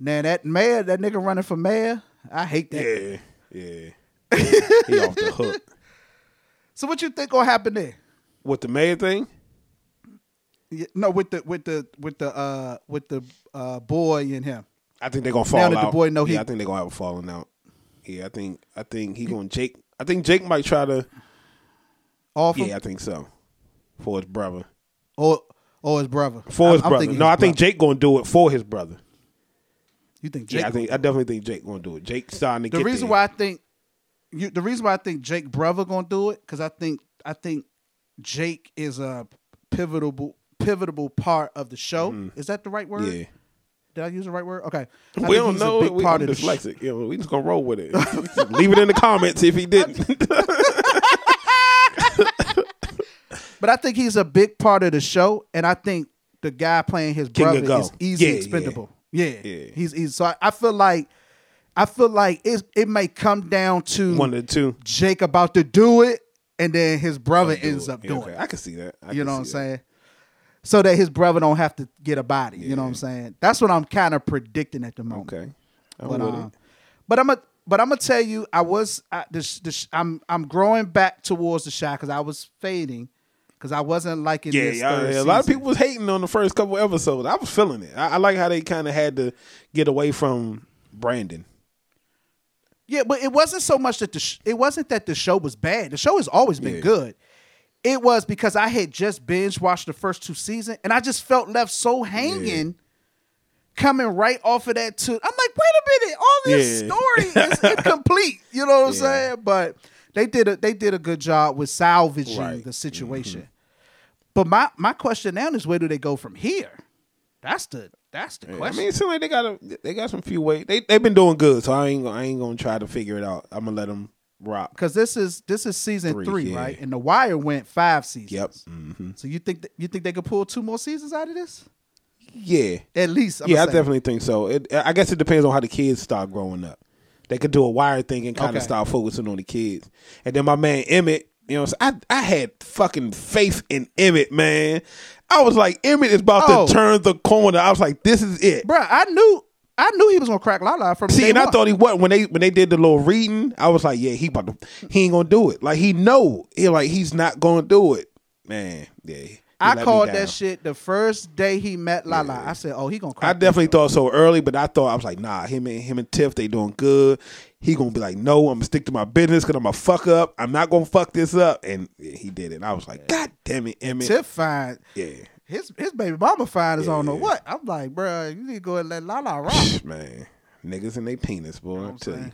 Now that mayor, that nigga running for mayor, I hate that. Yeah, yeah. he off the hook. So what you think gonna happen there? With the mayor thing, Yeah, No, with the with the with the uh with the uh boy and him. I think they're gonna fall Now that out. the boy know he- yeah, I think they're gonna have a falling out. Yeah, I think I think he to Jake. I think Jake might try to. Off him Yeah, I think so. For his brother. or or his brother. For his I'm brother. No, his I think brother. Jake gonna do it for his brother. You think Jake? yeah, I think I definitely think Jake gonna do it. Jake starting to the get reason there. why I think you the reason why I think Jake brother gonna do it because I think I think Jake is a pivotal pivotal part of the show. Mm-hmm. Is that the right word? Yeah. Did I use the right word? Okay. I We don't know. We, part I'm of dyslexic. You know, we just gonna roll with it. Leave it in the comments if he didn't. But I think he's a big part of the show, and I think the guy playing his King brother is easily Yeah, yeah. expendable. Yeah. Yeah. He's, easy. so I, I feel like I feel like it it may come down to One the two. Jake about to do it, and then his brother ends it. up Yeah, doing okay. it. I can see that. I you know what I'm saying? that. So that his brother don't have to get a body. You know what I'm saying? That's what I'm kind of predicting at the moment. Okay. I'm But um, it. but I'm a but I'm gonna tell you, I was I, this, this, I'm I'm growing back towards the shot because I was fading because I wasn't liking Yeah, this. yeah, yeah. a lot of people was hating on the first couple episodes. I was feeling it. I, I like how they kind of had to get away from Brandon. Yeah, but it wasn't so much that the sh- it wasn't that the show was bad. The show has always been Yeah. good. It was because I had just binge watched the first two seasons and I just felt left so hanging coming right off of that too. I'm like, wait a minute, all this Yeah. story is incomplete. You know what I'm saying? But they did a they did a good job with salvaging Right. Mm-hmm. the situation. But my my question now is where do they go from here? That's the that's the question. I mean, it seems like they got a, they got some few ways. They they've been doing good, so I ain't gonna- I ain't gonna try to figure it out. I'm gonna let them rock. because this is this is season Three, three, yeah. right? And the Wire went five seasons. Yep. hmm So you think that, you think they could pull two more seasons out of this? Yeah. At least, I'm yeah, I definitely think so. It, I guess it depends on how the kids start growing up. They could do a wire thing and kind of Okay. start focusing on the kids. And then my man Emmett, you know? I I had fucking faith in Emmett, man. I was like, Emmett is about Oh. to turn the corner. I was like, this is it. Bruh, I knew I knew he was gonna crack Lala from the beginning. See, and I thought he wasn't when they when they did the little reading. I was like, yeah, he about to, he ain't gonna do it. Like he know, he like he's not gonna do it, man. Yeah, I called that shit the first day he met Lala. I said, "Oh, he gonna crack. I definitely thought so early, but I thought I was like, nah, him and him and Tiff, they doing good. He gonna be like, no, I'm gonna stick to my business because I'm gonna fuck up. I'm not gonna fuck this up, and yeah, he did it. And I was like, God damn it, Emmett. Tiff fine. Yeah, His his baby mama fine as I don't know what. I'm like, bruh, you need to go and let Lala rock. man, niggas and they penis, boy. I I'm tell you.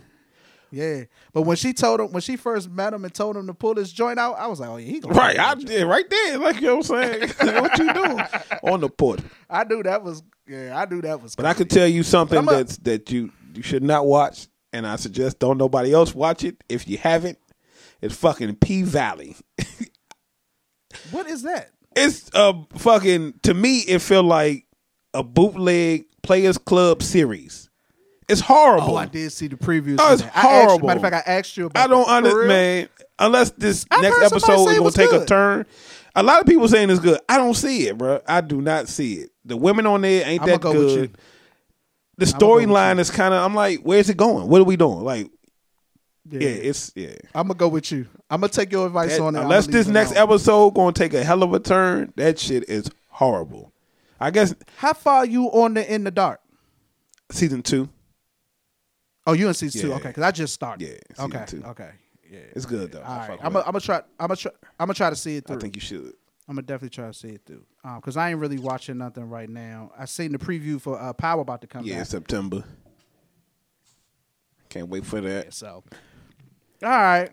Yeah, but when she told him when she first met him and told him to pull his joint out, I was like, "Oh yeah, he gonna Right, I that joint. did right there. Like you know what I'm saying? what you doing on the porch? I knew that was yeah, I knew that was. But I could tell you something that's that you you should not watch, and I suggest don't nobody else watch it if you haven't. It's fucking P Valley. what is that? It's a fucking to me. It felt like a bootleg Players Club series. It's horrible. Oh, I did see the previews. Oh, it's that. I asked horrible. matter of fact, I asked you about. I don't that. For real? understand. Unless this I've next episode is gonna was take a turn. A lot of people saying it's good. I don't see it, bro. I do not see it. The women on there ain't I'ma that go good. The storyline is kind of. I'm like, where's it going? What are we doing? Like, Yeah, yeah, it's yeah. I'm gonna go with you. I'm gonna take your advice That- on it. Unless this next episode gonna take a hell of a turn, that shit is horrible. I guess How far are you on the in the dark? season two, Oh, you in season two? Okay, because I just started. Yeah, season Okay. two. Okay. Yeah. it's good though. All right. I'm gonna try. I'm gonna try. I'm gonna try to see it it. I think you should. I'm gonna definitely try to see it through. Um, because I ain't really watching nothing right now. I seen the preview for uh, Power about to come Yeah, back. September. Can't wait for that. So, all right.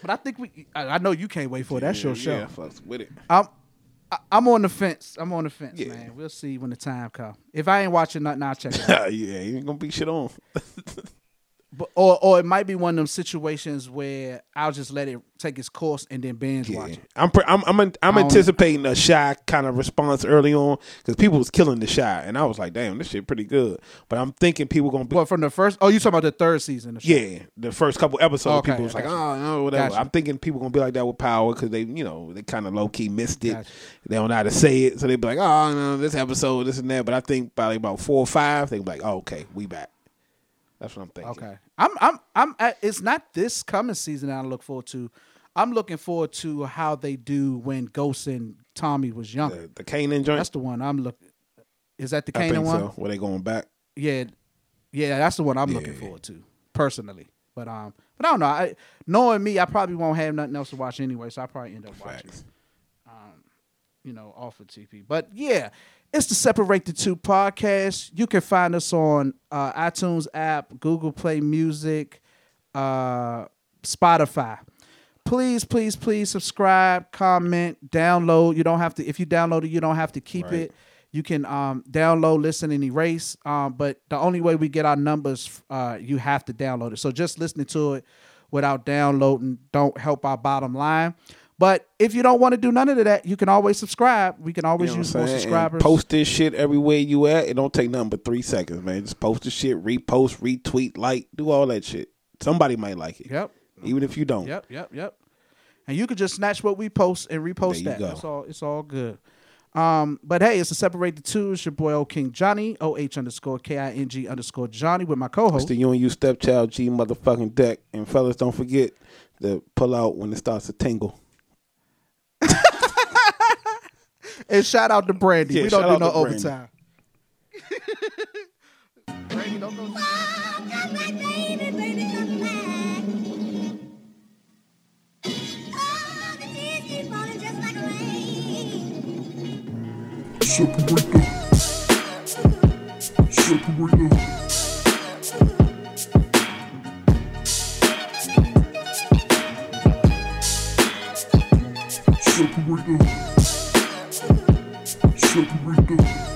But I think we. I, I know you can't wait for it. That's your show. Yeah, fucks with it. I'm. I- I'm on the fence. I'm on the fence, Yeah. man. We'll see when the time comes. If I ain't watching nothing, I'll check it out. yeah, you ain't gonna be shit on. But, or, or it might be one of them situations where I'll just let it take its course and then binge Yeah. watch it. I'm pre- I'm I'm, I'm I don't- anticipating a Chi kind of response early on because people was killing the Chi, and I was like, damn, this shit pretty good. But I'm thinking people gonna be. But from the first, oh, you talking about the third season? The. Yeah, the first couple episodes, Okay, people was like, got "Oh, ah, no, whatever." Got you. I'm thinking people gonna be like that with Power because they, you know, they kind of low key missed it. Got you. They don't know how to say it, so they be like, "Oh, no, this episode, this and that." But I think probably about four or five, they be like, "Oh, okay, we back." That's what I'm thinking. Okay. I'm I'm I'm at, it's not this coming season that I look forward to. I'm looking forward to how they do when Ghost and Tommy was younger. The, the Kanan joint. That's the one I'm looking. Is that the Kanan one? so. Where they going back? Yeah, yeah, that's the one I'm looking forward to personally. But um, but I don't know. I, knowing me, I probably won't have nothing else to watch anyway, so I probably end up watching. Um, you know, off of TV. But yeah, it's the Separate the Two podcast. You can find us on uh, iTunes app, Google Play Music, uh, Spotify. Please, please, please subscribe, comment, download. You don't have to. If you download it, you don't have to keep Right. it. You can um, download, listen, and erase. Um, but the only way we get our numbers, uh, you have to download it. So just listening to it without downloading don't help our bottom line. But if you don't want to do none of that, you can always subscribe. We can You always know use more saying? And subscribers. Post this shit everywhere you at. It don't take nothing but three seconds, man. Just post the shit, repost, retweet, like, do all that shit. Somebody might like it. Yep. Even if you don't. Yep, yep, yep. And you could just snatch what we post and repost There you that. go. It's all it's all good. Um, but hey, it's a separate the two. It's your boy O King Johnny, O H underscore K I N G underscore Johnny with my co-host. the you and you stepchild G motherfucking deck. And fellas, don't forget to pull out when it starts to tingle. And shout out to Brandy. Yeah, we don't do no overtime. Brandy, don't go. Come back, baby, Separate up. Separate up.